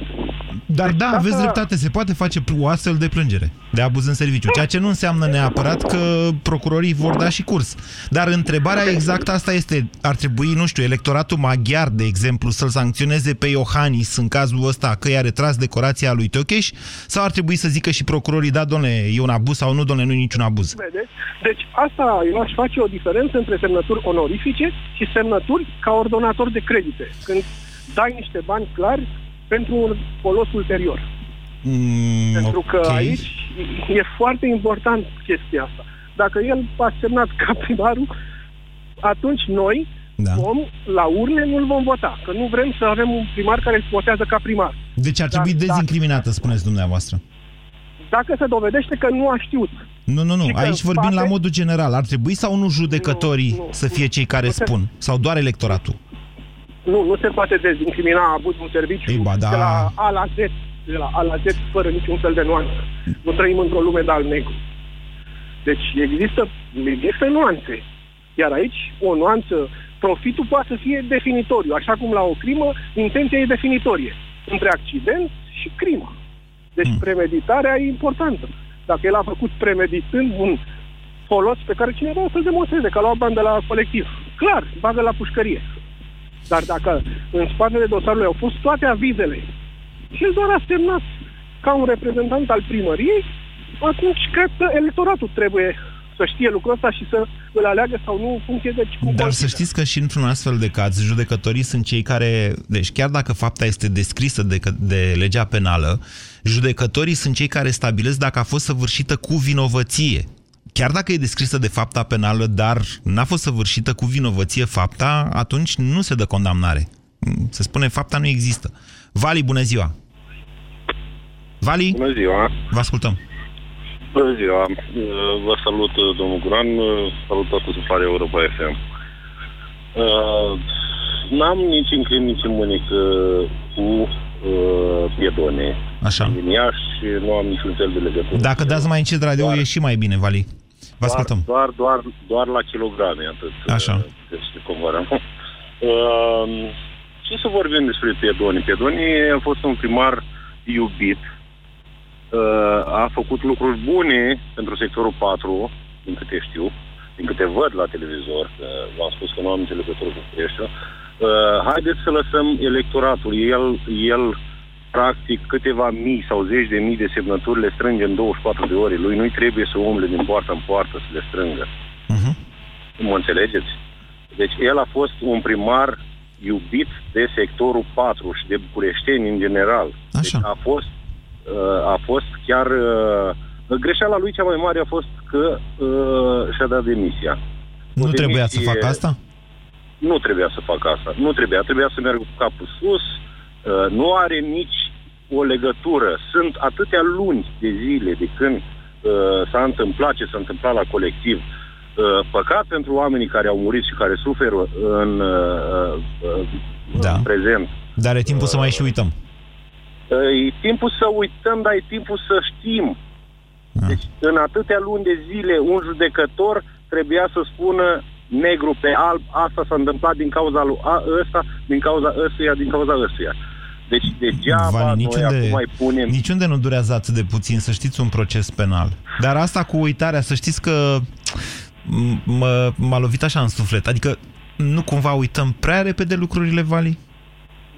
[SPEAKER 3] Dar da,
[SPEAKER 17] dacă-
[SPEAKER 3] aveți dreptate, se poate face o astfel de plângere de abuz în serviciu, ceea ce nu înseamnă neapărat că procurorii vor da și curs. Dar întrebarea exactă asta este, ar trebui, nu știu, electoratul maghiar, de exemplu, să-l sancționeze pe Iohannis în cazul ăsta că i-a retras decorația lui Tăcheș, sau ar trebui să zică și procurorii, da, domnule, e un abuz sau nu, domnule, nu e niciun abuz.
[SPEAKER 17] Vedeți? Deci asta eu aș face o diferență între semnături onorifice și semnături ca ordonator de credite. Când dai niște bani clari pentru un folos ulterior.
[SPEAKER 3] Mm,
[SPEAKER 17] Pentru că
[SPEAKER 3] ok.
[SPEAKER 17] aici e foarte important chestia asta. Dacă el a semnat ca primarul, atunci noi,
[SPEAKER 3] da.
[SPEAKER 17] vom, la urne, nu-l vom vota. Că nu vrem să avem un primar care se votează ca primar.
[SPEAKER 3] Deci ar trebui
[SPEAKER 17] Dar-
[SPEAKER 3] dezincriminată, spuneți dumneavoastră.
[SPEAKER 17] Dacă se dovedește că nu a știut.
[SPEAKER 3] Nu, nu, nu.
[SPEAKER 17] Și că
[SPEAKER 3] Aici
[SPEAKER 17] în
[SPEAKER 3] vorbim
[SPEAKER 17] spate-
[SPEAKER 3] la modul general. Ar trebui sau nu judecătorii
[SPEAKER 17] Nu, nu,
[SPEAKER 3] să fie cei care
[SPEAKER 17] nu se-
[SPEAKER 3] spun? Sau doar electoratul?
[SPEAKER 17] Nu, nu se poate dezincrimina abuzul în serviciu
[SPEAKER 3] Ei, ba da.
[SPEAKER 17] de la A la Z, de la A la Z, fără niciun fel de nuanță. Nu trăim într-o lume de al-negru. Deci există, există nuanțe. Iar aici, o nuanță, profitul poate să fie definitoriu. Așa cum la o crimă, intenția e definitorie. Între accident și crimă. Deci
[SPEAKER 3] Hmm.
[SPEAKER 17] premeditarea e importantă. Dacă el a făcut premeditând un folos pe care cineva o să-l demonstreze, că a luat bani de la colectiv. Clar, bagă la pușcărie. Dar dacă în spatele dosarului au fost toate avizele și el doar a semnat ca un reprezentant al primăriei, atunci cred că electoratul trebuie să știe lucrul ăsta și să îl aleagă sau nu în funcție de cum
[SPEAKER 3] Dar să știți că și într-un astfel de caz, judecătorii sunt cei care, deci chiar dacă fapta este descrisă de, că- de legea penală, judecătorii sunt cei care stabilesc dacă a fost săvârșită cu vinovăție. Chiar dacă e descrisă de fapta penală, dar n-a fost săvârșită cu vinovăție fapta, atunci nu se dă condamnare. Se spune fapta nu există. Vali, bună ziua! Vali?
[SPEAKER 18] Bună ziua!
[SPEAKER 3] Vă ascultăm.
[SPEAKER 18] Bună ziua! Uh, Vă salut, uh, domnul Guran, uh, salut toată suflarea Europa FM. Uh, N-am nici în clin, nici în mânic uh, cu uh, piedone.
[SPEAKER 3] Așa.
[SPEAKER 18] Din Iași și nu am niciun fel de legătură.
[SPEAKER 3] Dacă dați mai încet radio, e și mai bine, Vali. Vă ascultăm.
[SPEAKER 18] Doar, doar, doar la kilograme, atât.
[SPEAKER 3] Așa.
[SPEAKER 18] uh, Deci să comparăm. Uh, Ce să vorbim despre Piedoni? Piedoni a fost un primar iubit uh, a făcut lucruri bune pentru sectorul 4, din câte știu, din câte văd la televizor, că v-am spus că nu am nicio legătură cu Bucureștiul, uh, haideți să lăsăm electoratul. El, el practic câteva mii sau zeci de mii de semnături le strânge în 24 de ore. Lui nu-i trebuie să umble din poartă în poartă să le strângă.
[SPEAKER 3] Uh-huh.
[SPEAKER 18] Mă înțelegeți? Deci el a fost un primar iubit de sectorul 4 și de bucureșteni în general.
[SPEAKER 3] Așa.
[SPEAKER 18] Deci a fost, uh, a fost chiar... Uh, greșeala lui cea mai mare a fost că uh, și-a dat demisia.
[SPEAKER 3] Nu
[SPEAKER 18] O
[SPEAKER 3] trebuia să
[SPEAKER 18] demisie-
[SPEAKER 3] facă asta?
[SPEAKER 18] Nu trebuia să facă asta. Nu trebuia. Trebuia să meargă cu capul sus. Uh, nu are nici o legătură. Sunt atâtea luni de zile de când uh, s-a întâmplat ce s-a întâmplat la colectiv. Uh, păcat pentru oamenii care au murit și care suferă în, uh, uh,
[SPEAKER 3] Da.
[SPEAKER 18] în prezent.
[SPEAKER 3] Dar e timpul să mai și uităm.
[SPEAKER 18] Uh, E timpul să uităm, dar e timpul să știm. Deci, în atâtea luni de zile, un judecător trebuia să spună negru pe alb, asta s-a întâmplat din cauza lui a, ăsta, din cauza ăstuia, din cauza ăstuia. Deci degeaba
[SPEAKER 3] Vali,
[SPEAKER 18] noi
[SPEAKER 3] niciunde,
[SPEAKER 18] acum mai punem...
[SPEAKER 3] niciunde nu durează atât de puțin, să știți, un proces penal. Dar asta cu uitarea, să știți că m- mă, m-a lovit așa în suflet. Adică nu cumva uităm prea repede lucrurile, Vali?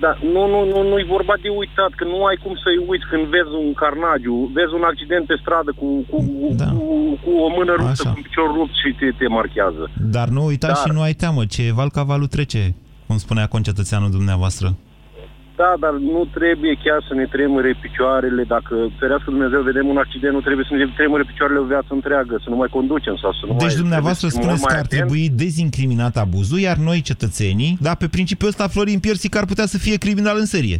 [SPEAKER 18] Da, nu, nu, nu, nu-i vorba de uitat, că nu ai cum să-i uiți când vezi un carnagiu, vezi un accident pe stradă cu, cu, da. cu, cu o mână ruptă,
[SPEAKER 3] Așa.
[SPEAKER 18] cu un picior rupt și te, te marchează.
[SPEAKER 3] Dar nu uitați
[SPEAKER 18] Dar-
[SPEAKER 3] și nu ai teamă, ce val ca valul trece, cum spunea concetățeanul dumneavoastră.
[SPEAKER 18] Da, dar nu trebuie chiar să ne tremure picioarele. Dacă, ferească Dumnezeu, vedem un accident, nu trebuie să ne tremure picioarele o viață întreagă, să nu mai conducem sau să nu mai...
[SPEAKER 3] Deci dumneavoastră
[SPEAKER 18] trebuie să fim
[SPEAKER 3] spuneți că
[SPEAKER 18] mult
[SPEAKER 3] ar
[SPEAKER 18] mai atenți.
[SPEAKER 3] trebui dezincriminat abuzul, iar noi, cetățenii, da, pe principiul ăsta Florin Piersic ar putea să fie criminal în serie.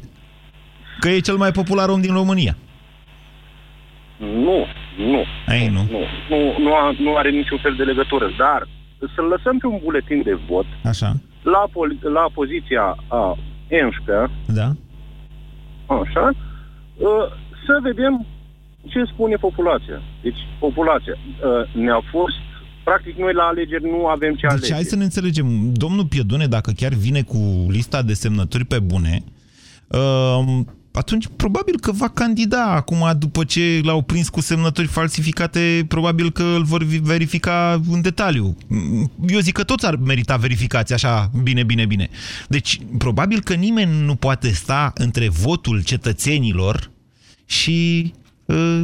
[SPEAKER 3] Că e cel mai popular om din România.
[SPEAKER 18] Nu, nu.
[SPEAKER 3] Ei, nu.
[SPEAKER 18] Nu, nu, nu, a, nu are niciun fel de legătură. Dar să-l lăsăm pe un buletin de vot
[SPEAKER 3] Așa,
[SPEAKER 18] la, poli- la poziția a 11,
[SPEAKER 3] da?
[SPEAKER 18] așa, ă, să vedem ce spune populația. Deci, populația ă, ne-a fost... Practic, noi la alegeri nu avem ce
[SPEAKER 3] Deci
[SPEAKER 18] alege.
[SPEAKER 3] hai să ne înțelegem. Domnul Piedone, dacă chiar vine cu lista de semnături pe bune, uh, atunci probabil că va candida acum după ce l-au prins cu semnături falsificate, probabil că îl vor vi- verifica în detaliu. Eu zic că toți ar merita verificați așa, bine, bine, bine. Deci, probabil că nimeni nu poate sta între votul cetățenilor și uh,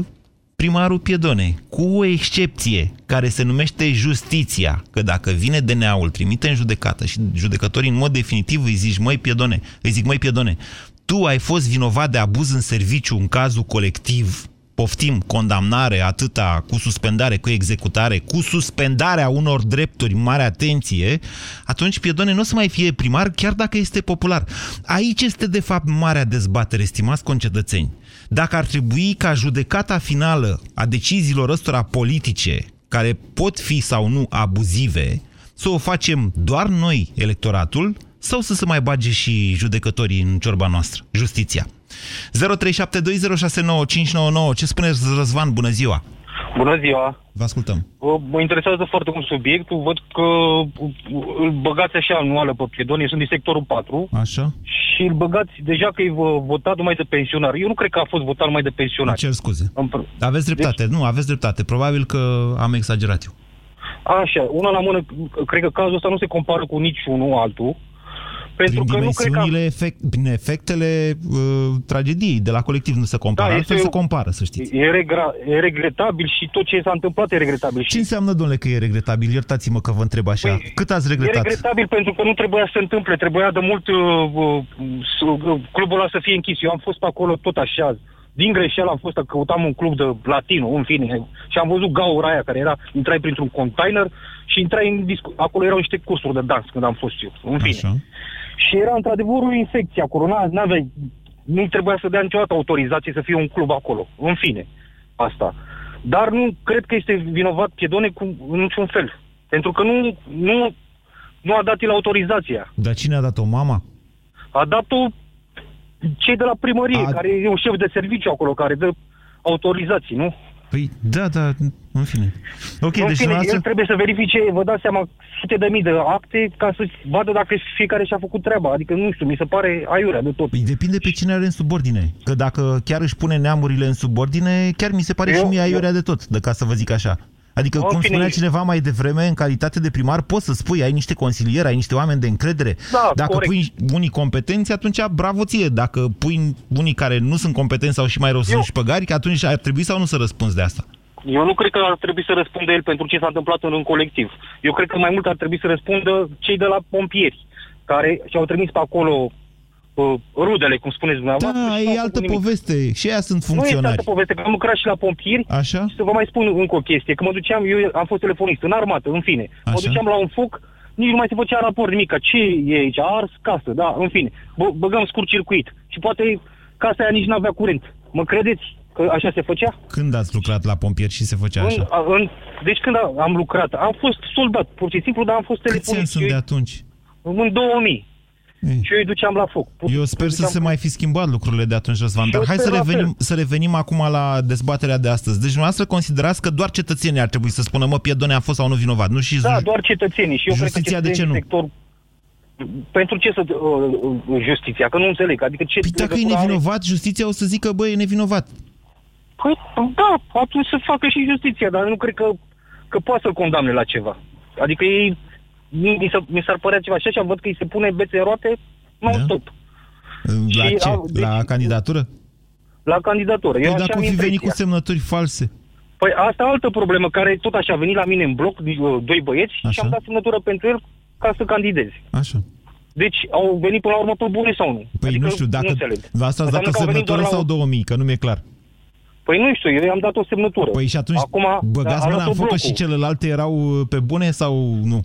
[SPEAKER 3] primarul Piedone, cu o excepție care se numește justiția, că dacă vine DNA-ul, trimite în judecată și judecătorii în mod definitiv îi zici, măi Piedone, îi zic, măi Piedone, tu ai fost vinovat de abuz în serviciu în cazul colectiv, poftim, condamnare, atâta, cu suspendare, cu executare, cu suspendarea unor drepturi, mare atenție, atunci Piedone nu o să mai fie primar, chiar dacă este popular. Aici este, de fapt, marea dezbatere, stimați concetățeni. Dacă ar trebui ca judecata finală a deciziilor ăstora politice, care pot fi sau nu abuzive, să o facem doar noi, electoratul, sau să se mai bage și judecătorii în ciorba noastră, justiția. 0372069599. Ce spuneți, Răzvan? Bună ziua!
[SPEAKER 19] Bună ziua!
[SPEAKER 3] Vă ascultăm.
[SPEAKER 19] Vă- Mă interesează foarte mult subiectul. Văd că îl băgați așa anuală pe Piedone, sunt din sectorul 4
[SPEAKER 3] Așa?
[SPEAKER 19] și îl băgați deja că e vo- votat numai de pensionar. Eu nu cred că a fost votat numai de pensionar.
[SPEAKER 3] Îmi cer scuze. Aveți dreptate. Nu, aveți dreptate. Probabil că am exagerat eu.
[SPEAKER 19] Așa, una la mână, cred că cazul ăsta nu se compară cu niciunul altul. Pentru
[SPEAKER 3] Prin
[SPEAKER 19] că nu cred că...
[SPEAKER 3] dimensiunile, efect, prin efectele uh, tragediei de la colectiv nu se compară.
[SPEAKER 19] Da,
[SPEAKER 3] Altfel
[SPEAKER 19] este
[SPEAKER 3] se
[SPEAKER 19] o-
[SPEAKER 3] compară, să știți.
[SPEAKER 19] E, regra, e regretabil și tot ce s-a întâmplat e regretabil.
[SPEAKER 3] Ce înseamnă, domnule, că e regretabil? Iertați-mă că vă întreb așa. Cât ați
[SPEAKER 19] E
[SPEAKER 3] regretat?
[SPEAKER 19] regretabil pentru că nu trebuia să se întâmple, trebuia de mult uh, uh, s- uh, clubul ăla să fie închis. Eu am fost pe acolo tot așa, din greșeală am fost, căutam un club de latino, în fine, și am văzut gaura aia care era, intrai printr-un container și intrai în discu- acolo erau niște cursuri de dans când am fost eu, în fine.
[SPEAKER 3] Așa.
[SPEAKER 19] Și era într-adevăr o infecție acolo, n aveai nu trebuia să dea niciodată autorizație să fie un club acolo, în fine, asta. Dar nu cred că este vinovat Piedone cu în niciun fel. Pentru că nu, nu, nu a dat el autorizația.
[SPEAKER 3] Dar cine a dat-o? Mama?
[SPEAKER 19] A dat-o cei de la primărie,
[SPEAKER 3] A-
[SPEAKER 19] care e un șef de serviciu acolo, care dă autorizații, nu?
[SPEAKER 3] Păi, da, da, în fine. Ok,
[SPEAKER 19] în
[SPEAKER 3] deci
[SPEAKER 19] fine,
[SPEAKER 3] dumneavoastră...
[SPEAKER 19] el trebuie să verifice, vă dați seama, sute de mii de acte ca să vadă dacă fiecare și-a făcut treaba. Adică, nu știu, mi se pare aiurea de tot.
[SPEAKER 3] Păi depinde pe cine are în subordine. Că dacă chiar își pune neamurile în subordine, chiar mi se pare
[SPEAKER 19] Eu-
[SPEAKER 3] și mie aiurea de tot, de ca să vă zic așa. Adică,
[SPEAKER 19] În
[SPEAKER 3] cum
[SPEAKER 19] fine,
[SPEAKER 3] spunea cineva mai devreme, în calitate de primar, poți să spui, ai niște consilieri, ai niște oameni de încredere.
[SPEAKER 19] Da,
[SPEAKER 3] Dacă
[SPEAKER 19] corect.
[SPEAKER 3] pui unii competenți, atunci bravo ție. Dacă pui unii care nu sunt competenți sau și mai rău sunt șpăgari, atunci ar trebui sau nu să răspunzi de asta.
[SPEAKER 19] Eu nu cred că ar trebui să răspundă el pentru ce s-a întâmplat în, în colectiv. Eu cred că mai mult ar trebui să răspundă cei de la pompieri, care și-au trimis pe acolo uh, rudele, cum spuneți dumneavoastră.
[SPEAKER 3] Da,
[SPEAKER 19] și n-au
[SPEAKER 3] e
[SPEAKER 19] făcut
[SPEAKER 3] altă
[SPEAKER 19] nimic.
[SPEAKER 3] poveste. Și ea sunt
[SPEAKER 19] Nu este
[SPEAKER 3] funcționari.
[SPEAKER 19] altă poveste, că am lucrat și la pompieri
[SPEAKER 3] Așa?
[SPEAKER 19] și să vă mai spun încă o chestie, că mă duceam, eu am fost telefonist în armată, în fine, mă
[SPEAKER 3] Așa.
[SPEAKER 19] duceam la un foc, nici nu mai se făcea raport nimic, ce e aici, a ars casă, da, în fine, bă, băgăm scurt circuit și poate casa aia nici n-avea curent. Mă credeți că așa se făcea?
[SPEAKER 3] Când ați lucrat la pompieri și se făcea așa?
[SPEAKER 19] În, a- în, deci când a- am lucrat, am fost soldat, pur și simplu, dar am fost
[SPEAKER 3] Câți ani
[SPEAKER 19] telefonist.
[SPEAKER 3] sunt
[SPEAKER 19] Eu-
[SPEAKER 3] de atunci?
[SPEAKER 19] În 2000. Și eu îi duceam la foc. Pur-
[SPEAKER 3] Eu sper să
[SPEAKER 19] duceam-
[SPEAKER 3] se mai fi schimbat lucrurile de atunci, Răzvan.
[SPEAKER 19] Și
[SPEAKER 3] Dar
[SPEAKER 19] eu
[SPEAKER 3] hai să
[SPEAKER 19] sper la
[SPEAKER 3] revenim,
[SPEAKER 19] fel.
[SPEAKER 3] să revenim acum la dezbaterea de astăzi. Deci dumneavoastră considerați că doar cetățenii ar trebui să spună, mă, Piedone a fost sau nu vinovat, nu și
[SPEAKER 19] Da, doar cetățenii. Și eu
[SPEAKER 3] Justiția
[SPEAKER 19] cred că
[SPEAKER 3] de ce nu?
[SPEAKER 19] Sector... Pentru ce să... Uh, uh, justiția? Că nu înțeleg. Adică ce...
[SPEAKER 3] Păi dacă e
[SPEAKER 19] legătură are-
[SPEAKER 3] nevinovat, justiția o să zică, băi, e nevinovat.
[SPEAKER 19] Păi, da, atunci să facă și justiția, dar nu cred că, că poate să-l condamne la ceva. Adică ei, mi, s- mi s-ar părea ceva și așa, văd că îi se pune bețe în roate non-stop.
[SPEAKER 3] La
[SPEAKER 19] Și
[SPEAKER 3] ce?
[SPEAKER 19] au- deci-
[SPEAKER 3] La candidatură?
[SPEAKER 19] La candidatură.
[SPEAKER 3] Păi
[SPEAKER 19] Eu așa
[SPEAKER 3] dacă
[SPEAKER 19] am
[SPEAKER 3] o fi venit
[SPEAKER 19] impresia.
[SPEAKER 3] cu semnături false.
[SPEAKER 19] Păi asta e altă problemă, care tot așa a venit la mine în bloc, uh, doi băieți, și am dat semnătură pentru el ca să candideze.
[SPEAKER 3] Așa.
[SPEAKER 19] Deci au venit până la urmă pe bune sau nu?
[SPEAKER 3] Păi
[SPEAKER 19] adică
[SPEAKER 3] nu știu, dacă
[SPEAKER 19] Nu înțeleg.
[SPEAKER 3] v-ați dat
[SPEAKER 19] Înseamnă
[SPEAKER 3] o
[SPEAKER 19] că au venit
[SPEAKER 3] semnătură
[SPEAKER 19] doar la
[SPEAKER 3] sau 2000, că nu mi-e clar.
[SPEAKER 19] Păi nu știu, eu i-am dat o semnătură.
[SPEAKER 3] Păi și atunci
[SPEAKER 19] Acum,
[SPEAKER 3] băgați
[SPEAKER 19] a
[SPEAKER 3] mâna
[SPEAKER 19] luat
[SPEAKER 3] în foc că
[SPEAKER 19] blocul.
[SPEAKER 3] și celelalte erau uh, pe bune sau nu?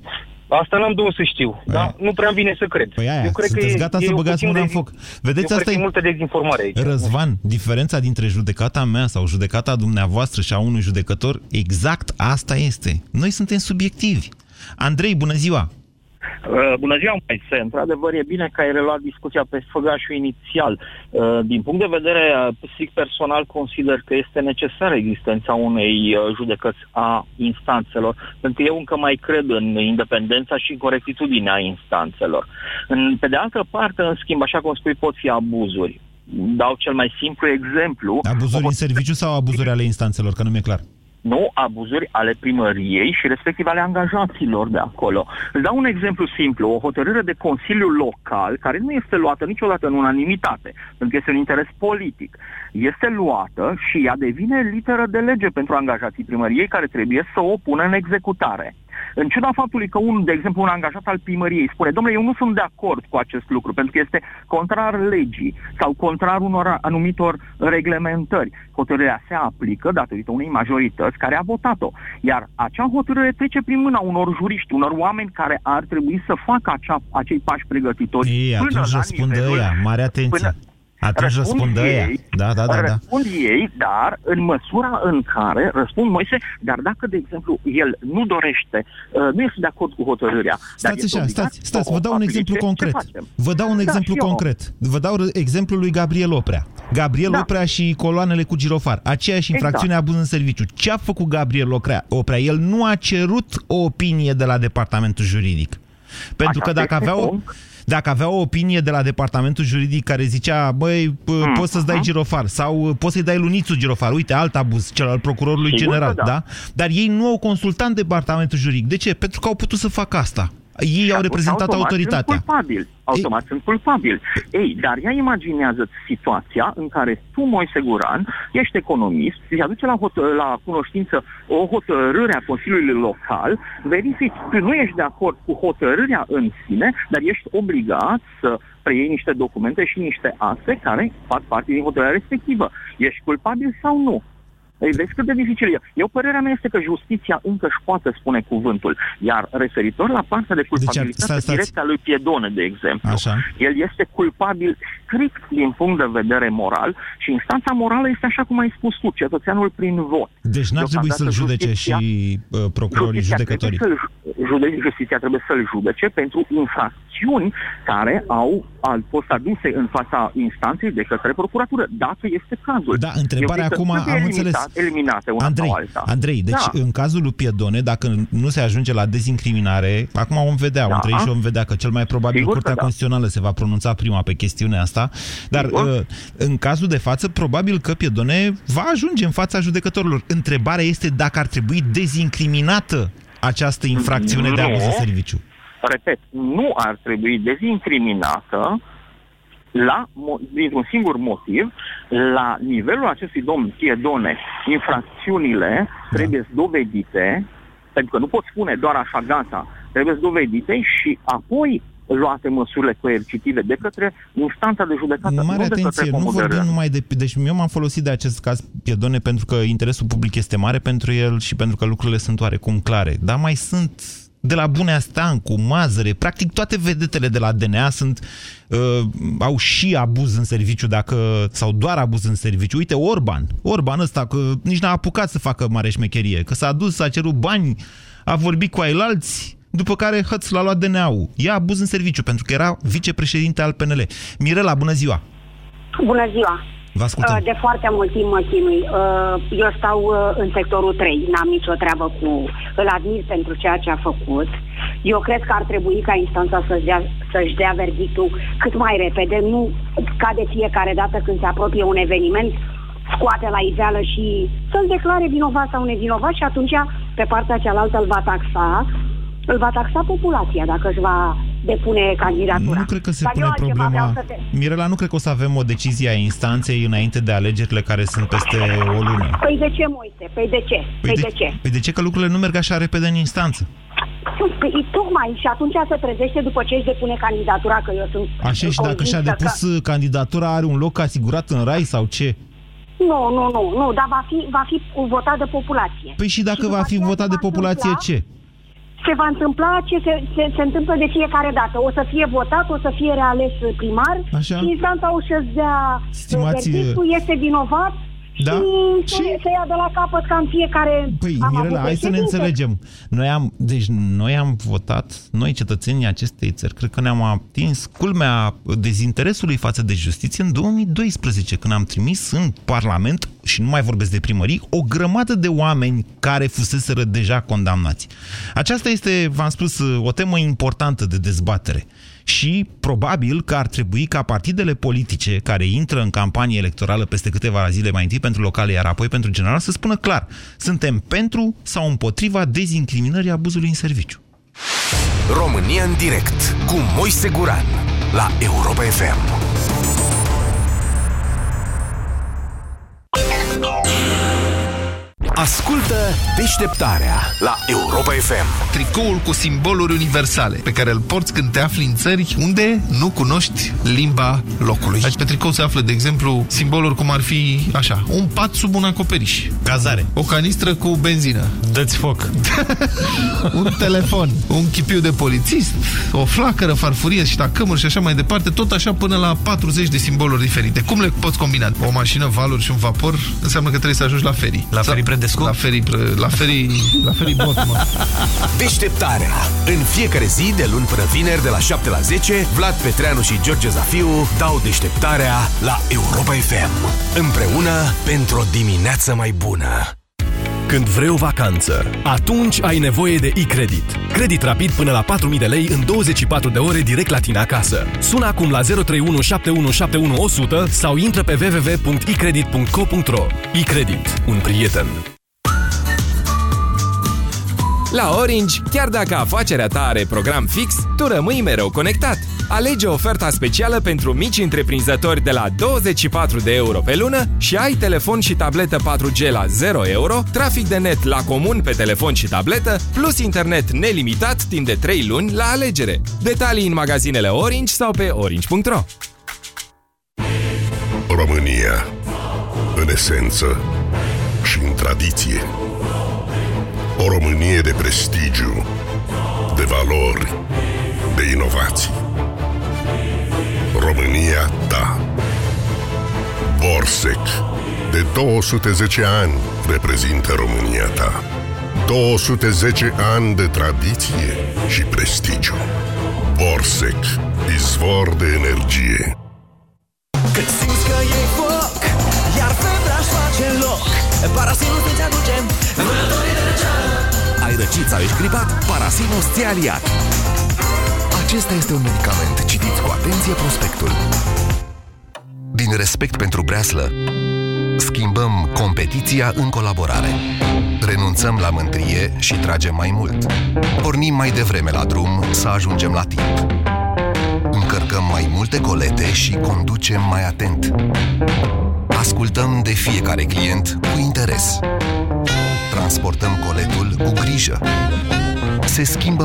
[SPEAKER 19] Asta n-am de unde să știu, dar nu prea vine să cred.
[SPEAKER 3] Păi aia,
[SPEAKER 19] eu cred
[SPEAKER 3] sunteți
[SPEAKER 19] că e,
[SPEAKER 3] gata
[SPEAKER 19] e
[SPEAKER 3] să
[SPEAKER 19] o
[SPEAKER 3] băgați
[SPEAKER 19] puțin
[SPEAKER 3] mâna în
[SPEAKER 19] de-
[SPEAKER 3] foc. Vedeți,
[SPEAKER 19] eu
[SPEAKER 3] asta
[SPEAKER 19] cred că
[SPEAKER 3] e-
[SPEAKER 19] e multă dezinformare aici.
[SPEAKER 3] Răzvan, diferența dintre judecata mea sau judecata dumneavoastră și a unui judecător, exact asta este. Noi suntem subiectivi. Andrei, bună ziua!
[SPEAKER 20] Uh, Bună ziua, Moise. Într-adevăr, e bine că ai reluat discuția pe făgașul inițial. Uh, Din punct de vedere uh, psihic personal, consider că este necesară existența unei uh, judecăți a instanțelor, pentru că eu încă mai cred în independența și corectitudinea instanțelor. În- Pe de altă parte, în schimb, așa cum spui, pot fi abuzuri. Dau cel mai simplu exemplu.
[SPEAKER 3] Abuzuri în serviciu sau abuzuri ale instanțelor, că nu mi-e clar.
[SPEAKER 20] Nu abuzuri ale primăriei și respectiv ale angajaților de acolo. Îți dau un exemplu simplu, o hotărâre de Consiliu Local, care nu este luată niciodată în unanimitate, pentru că este un interes politic, este luată și ea devine literă de lege pentru angajații primăriei care trebuie să o pună în executare. În ciuda faptului că un, de exemplu, un angajat al primăriei spune, domnule, eu nu sunt de acord cu acest lucru, pentru că este contrar legii sau contrar unor anumitor reglementări. Hotărârea se aplică datorită unei majorități care a votat-o. Iar acea hotărâre trece prin mâna unor juriști, unor oameni care ar trebui să facă acea, acei pași pregătitori.
[SPEAKER 3] Ei,
[SPEAKER 20] până
[SPEAKER 3] atunci
[SPEAKER 20] la
[SPEAKER 3] răspunde
[SPEAKER 20] nivelul-
[SPEAKER 3] ăia, mare atenție.
[SPEAKER 20] până-
[SPEAKER 3] Atunci răspunde ăia. Da, da, da, da.
[SPEAKER 20] Răspund ei, dar în măsura în care răspund Moise, dar dacă, de exemplu, el nu dorește, uh, nu este de acord cu hotărârea, dar
[SPEAKER 3] Stați
[SPEAKER 20] este
[SPEAKER 3] așa,
[SPEAKER 20] obligat
[SPEAKER 3] stați,
[SPEAKER 20] să
[SPEAKER 3] stați,
[SPEAKER 20] o
[SPEAKER 3] vă dau un
[SPEAKER 20] aplice,
[SPEAKER 3] exemplu
[SPEAKER 20] ce
[SPEAKER 3] concret.
[SPEAKER 20] facem?
[SPEAKER 3] Vă dau un
[SPEAKER 20] Da,
[SPEAKER 3] exemplu
[SPEAKER 20] și eu.
[SPEAKER 3] concret. Vă dau r- exemplul lui Gabriel Oprea. Gabriel
[SPEAKER 20] Da.
[SPEAKER 3] Oprea și coloanele cu girofar. Aceeași infracțiune
[SPEAKER 20] Exact.
[SPEAKER 3] abuz în serviciu. Ce a făcut Gabriel Oprea? Oprea? El nu a cerut o opinie de la departamentul juridic. Pentru
[SPEAKER 20] Așa
[SPEAKER 3] că dacă
[SPEAKER 20] este,
[SPEAKER 3] avea o,
[SPEAKER 20] om.
[SPEAKER 3] Dacă avea o opinie de la departamentul juridic care zicea, băi, p-
[SPEAKER 20] Mm,
[SPEAKER 3] poți să-ți dai
[SPEAKER 20] mhm.
[SPEAKER 3] girofar sau uh, poți să-i dai lunițul girofar, uite, alt abuz, cel al procurorului
[SPEAKER 20] Sigur că
[SPEAKER 3] general,
[SPEAKER 20] da.
[SPEAKER 3] da? Dar ei nu au consultat departamentul juridic. De ce? Pentru că au putut să facă asta. Ei
[SPEAKER 20] Și
[SPEAKER 3] au
[SPEAKER 20] atunci
[SPEAKER 3] reprezentat
[SPEAKER 20] automat
[SPEAKER 3] autoritatea.
[SPEAKER 20] Sunt culpabili. Automat sunt culpabili. Ei, dar ea imaginează situația în care tu, Moise Guran, ești economist, îți aduce la, hot- la cunoștință o hotărâre a Consiliului Local, verifici, tu nu ești de acord cu hotărârea în sine, dar ești obligat să preiei niște documente și niște acte care fac parte din hotărârea respectivă. Ești culpabil sau nu? Ei, vezi cât de dificil e. Eu, părerea mea este că justiția încă își poate spune cuvântul. Iar referitor la partea de culpabilitate
[SPEAKER 3] Deci, stați, stați.
[SPEAKER 20] directă a lui Piedone, de exemplu,
[SPEAKER 3] Așa.
[SPEAKER 20] el este culpabil strict din punct de vedere moral și instanța morală este așa cum ai spus tu, cetățeanul prin vot.
[SPEAKER 3] Deci n-ar trebui să-l
[SPEAKER 20] Deocamdată
[SPEAKER 3] judece
[SPEAKER 20] justiția-
[SPEAKER 3] și uh, procurorii,
[SPEAKER 20] Justiția
[SPEAKER 3] judecătorii.
[SPEAKER 20] Trebuie să-l, jude, justiția trebuie să-l judece pentru infracțiuni infracțiuni care au, au fost aduse în fața instanței de către procuratură, dacă este cazul.
[SPEAKER 3] Da, întrebarea
[SPEAKER 20] Eu cred că
[SPEAKER 3] acum,
[SPEAKER 20] trebuie
[SPEAKER 3] am
[SPEAKER 20] elimita-
[SPEAKER 3] înțeles.
[SPEAKER 20] Eliminate una
[SPEAKER 3] Andrei,
[SPEAKER 20] sau alta.
[SPEAKER 3] Andrei, deci
[SPEAKER 20] da.
[SPEAKER 3] în cazul lui Piedone, dacă nu se ajunge la dezincriminare, acum vom vedea,
[SPEAKER 20] Da.
[SPEAKER 3] vom trăi și vom vedea că cel mai probabil
[SPEAKER 20] Sigur că
[SPEAKER 3] Curtea
[SPEAKER 20] da.
[SPEAKER 3] Constituțională se va pronunța prima pe chestiunea asta, dar
[SPEAKER 20] Sigur.
[SPEAKER 3] uh, în cazul de față, probabil că Piedone va ajunge în fața judecătorilor. Întrebarea este dacă ar trebui dezincriminată această infracțiune de
[SPEAKER 20] Nu.
[SPEAKER 3] abuz în serviciu.
[SPEAKER 20] Repet, nu ar trebui dezincriminată la, mo- dintr-un singur motiv, la nivelul acestui domn Piedone, infracțiunile trebuie dovedite, pentru că nu pot spune doar așa gata, trebuie dovedite și apoi luate măsurile coercitive de către instanța de judecată,
[SPEAKER 3] Mare
[SPEAKER 20] nu de
[SPEAKER 3] atenție,
[SPEAKER 20] către
[SPEAKER 3] nu vorbim
[SPEAKER 20] hotărâre.
[SPEAKER 3] numai de... Deci eu m-am folosit de acest caz Piedone pentru că interesul public este mare pentru el și pentru că lucrurile sunt oarecum clare. Dar mai sunt de la Bunea Stancu, Mazăre, practic toate vedetele de la DNA sunt, uh, au și abuz în serviciu dacă, sau doar abuz în serviciu. Uite, Orban, Orban ăsta, că nici n-a apucat să facă mare șmecherie, că s-a dus, s-a cerut bani, a vorbit cu ailalți, după care hăț l-a luat DNA-ul. E abuz în serviciu, pentru că era vicepreședinte al PNL. Mirela, bună ziua!
[SPEAKER 21] Bună ziua!
[SPEAKER 3] Vă ascultăm.
[SPEAKER 21] Uh, De foarte mult timp mă chinui. Uh, Eu stau uh, în sectorul 3, n-am nicio treabă cu... Îl admir pentru ceea ce a făcut. Eu cred că ar trebui ca instanța să-și dea, să-și dea verdictul cât mai repede, nu ca de fiecare dată când se apropie un eveniment, scoate la iveală și să-l declare vinovat sau nevinovat și atunci pe partea cealaltă îl va taxa îl va taxa populația dacă își va depune candidatura.
[SPEAKER 3] Nu cred că se
[SPEAKER 21] Dar
[SPEAKER 3] pune
[SPEAKER 21] eu altceva vreau
[SPEAKER 3] problema...
[SPEAKER 21] să te...
[SPEAKER 3] Mirela, nu cred că o să avem o decizie a instanței înainte de alegerile care sunt peste o lună.
[SPEAKER 21] Păi de ce, Moise? Păi de ce? Păi, de, ce?
[SPEAKER 3] Păi de ce că lucrurile nu merg așa repede în instanță?
[SPEAKER 21] Păi tocmai și atunci se trezește după ce își depune candidatura, că eu sunt
[SPEAKER 3] Așa și dacă și-a
[SPEAKER 21] convinsă
[SPEAKER 3] depus uh, candidatura, are un loc asigurat în rai sau ce?
[SPEAKER 21] Că... Nu, nu, nu, nu, dar va fi, va fi votat de populație.
[SPEAKER 3] Păi și dacă va fi votat de populație, ce?
[SPEAKER 21] Se va întâmpla ce se, se, se întâmplă de fiecare dată. O să fie votat, o să fie reales primar
[SPEAKER 3] Așa.
[SPEAKER 21] și instanța o să-ți dea
[SPEAKER 3] Stimați-
[SPEAKER 21] verdictul, este vinovat
[SPEAKER 3] Da.
[SPEAKER 21] și, și se ia de la capăt ca în fiecare...
[SPEAKER 3] Păi,
[SPEAKER 21] am
[SPEAKER 3] Mirela,
[SPEAKER 21] avut
[SPEAKER 3] hai să ne
[SPEAKER 21] președinte.
[SPEAKER 3] înțelegem. Noi am, deci noi am votat, noi cetățenii acestei țări, cred că ne-am atins culmea dezinteresului față de justiție în 2012, când am trimis în Parlament, și nu mai vorbesc de primării, o grămadă de oameni care fuseseră deja condamnați. Aceasta este, v-am spus, o temă importantă de dezbatere. Și probabil că ar trebui ca partidele politice care intră în campanie electorală peste câteva zile, mai întâi pentru locale, iar apoi pentru general, să spună clar, suntem pentru sau împotriva dezincriminării abuzului în serviciu.
[SPEAKER 6] România în direct cu Moise Guran la Europa FM. Ascultă deșteptarea la Europa FM.
[SPEAKER 22] Tricoul cu simboluri universale pe care îl porți când te afli în țări unde nu cunoști limba locului. Aici pe tricou se află, de exemplu, simboluri cum ar fi așa, un pat sub un acoperiș.
[SPEAKER 3] Cazare.
[SPEAKER 22] O canistră cu benzină.
[SPEAKER 2] Dă-ți foc.
[SPEAKER 22] un telefon, un chipiu de polițist, o flacără, farfurie și tacămuri și așa mai departe, tot așa până la 40 de simboluri diferite. Cum le poți combina? O mașină, valuri și un vapor înseamnă că trebuie să ajungi la ferii.
[SPEAKER 2] La ferii Predescu?
[SPEAKER 22] La ferii, pre- la ferii, la ferii bot, mă.
[SPEAKER 6] Deșteptarea. În fiecare zi, de luni până vineri, de la 7 la 10, Vlad Petreanu și George Zafiu dau deșteptarea la Europa FM. Împreună pentru o dimineață mai bună.
[SPEAKER 23] Când vrei o vacanță, atunci ai nevoie de e-credit. Credit rapid până la 4.000 de lei în 24 de ore direct la tine acasă. Sună acum la 031 7171 100 sau intră pe www.ecredit.co.ro E-credit. Un prieten.
[SPEAKER 24] La Orange, chiar dacă afacerea ta are program fix, tu rămâi mereu conectat. Alege oferta specială pentru mici întreprinzători de la 24 de euro pe lună și ai telefon și tabletă 4G la 0 euro, trafic de net la comun pe telefon și tabletă, plus internet nelimitat timp de 3 luni la alegere. Detalii în magazinele Orange sau pe orange.ro
[SPEAKER 8] România, în esență și în tradiție. O Românie de prestigiu, de valori, de inovații. România ta. Borsec, de 210 ani reprezintă România ta. 210 ani de tradiție și prestigiu. Borsec. Izvor de energie.
[SPEAKER 6] Cât simți că e foc Iar febra își face loc Parasinul îți aduce Vânătorii de răceală
[SPEAKER 25] Ai răcit sau ești gripat? Parasinus ți-a aliat. Acesta este un medicament. Citiți cu atenție prospectul. Din respect pentru breaslă, schimbăm competiția în colaborare. Renunțăm la mântrie și tragem mai mult. Pornim mai devreme la drum să ajungem la timp. Încărcăm mai multe colete și conducem mai atent. Ascultăm de fiecare client cu interes. Transportăm coletul cu grijă. Se schimbă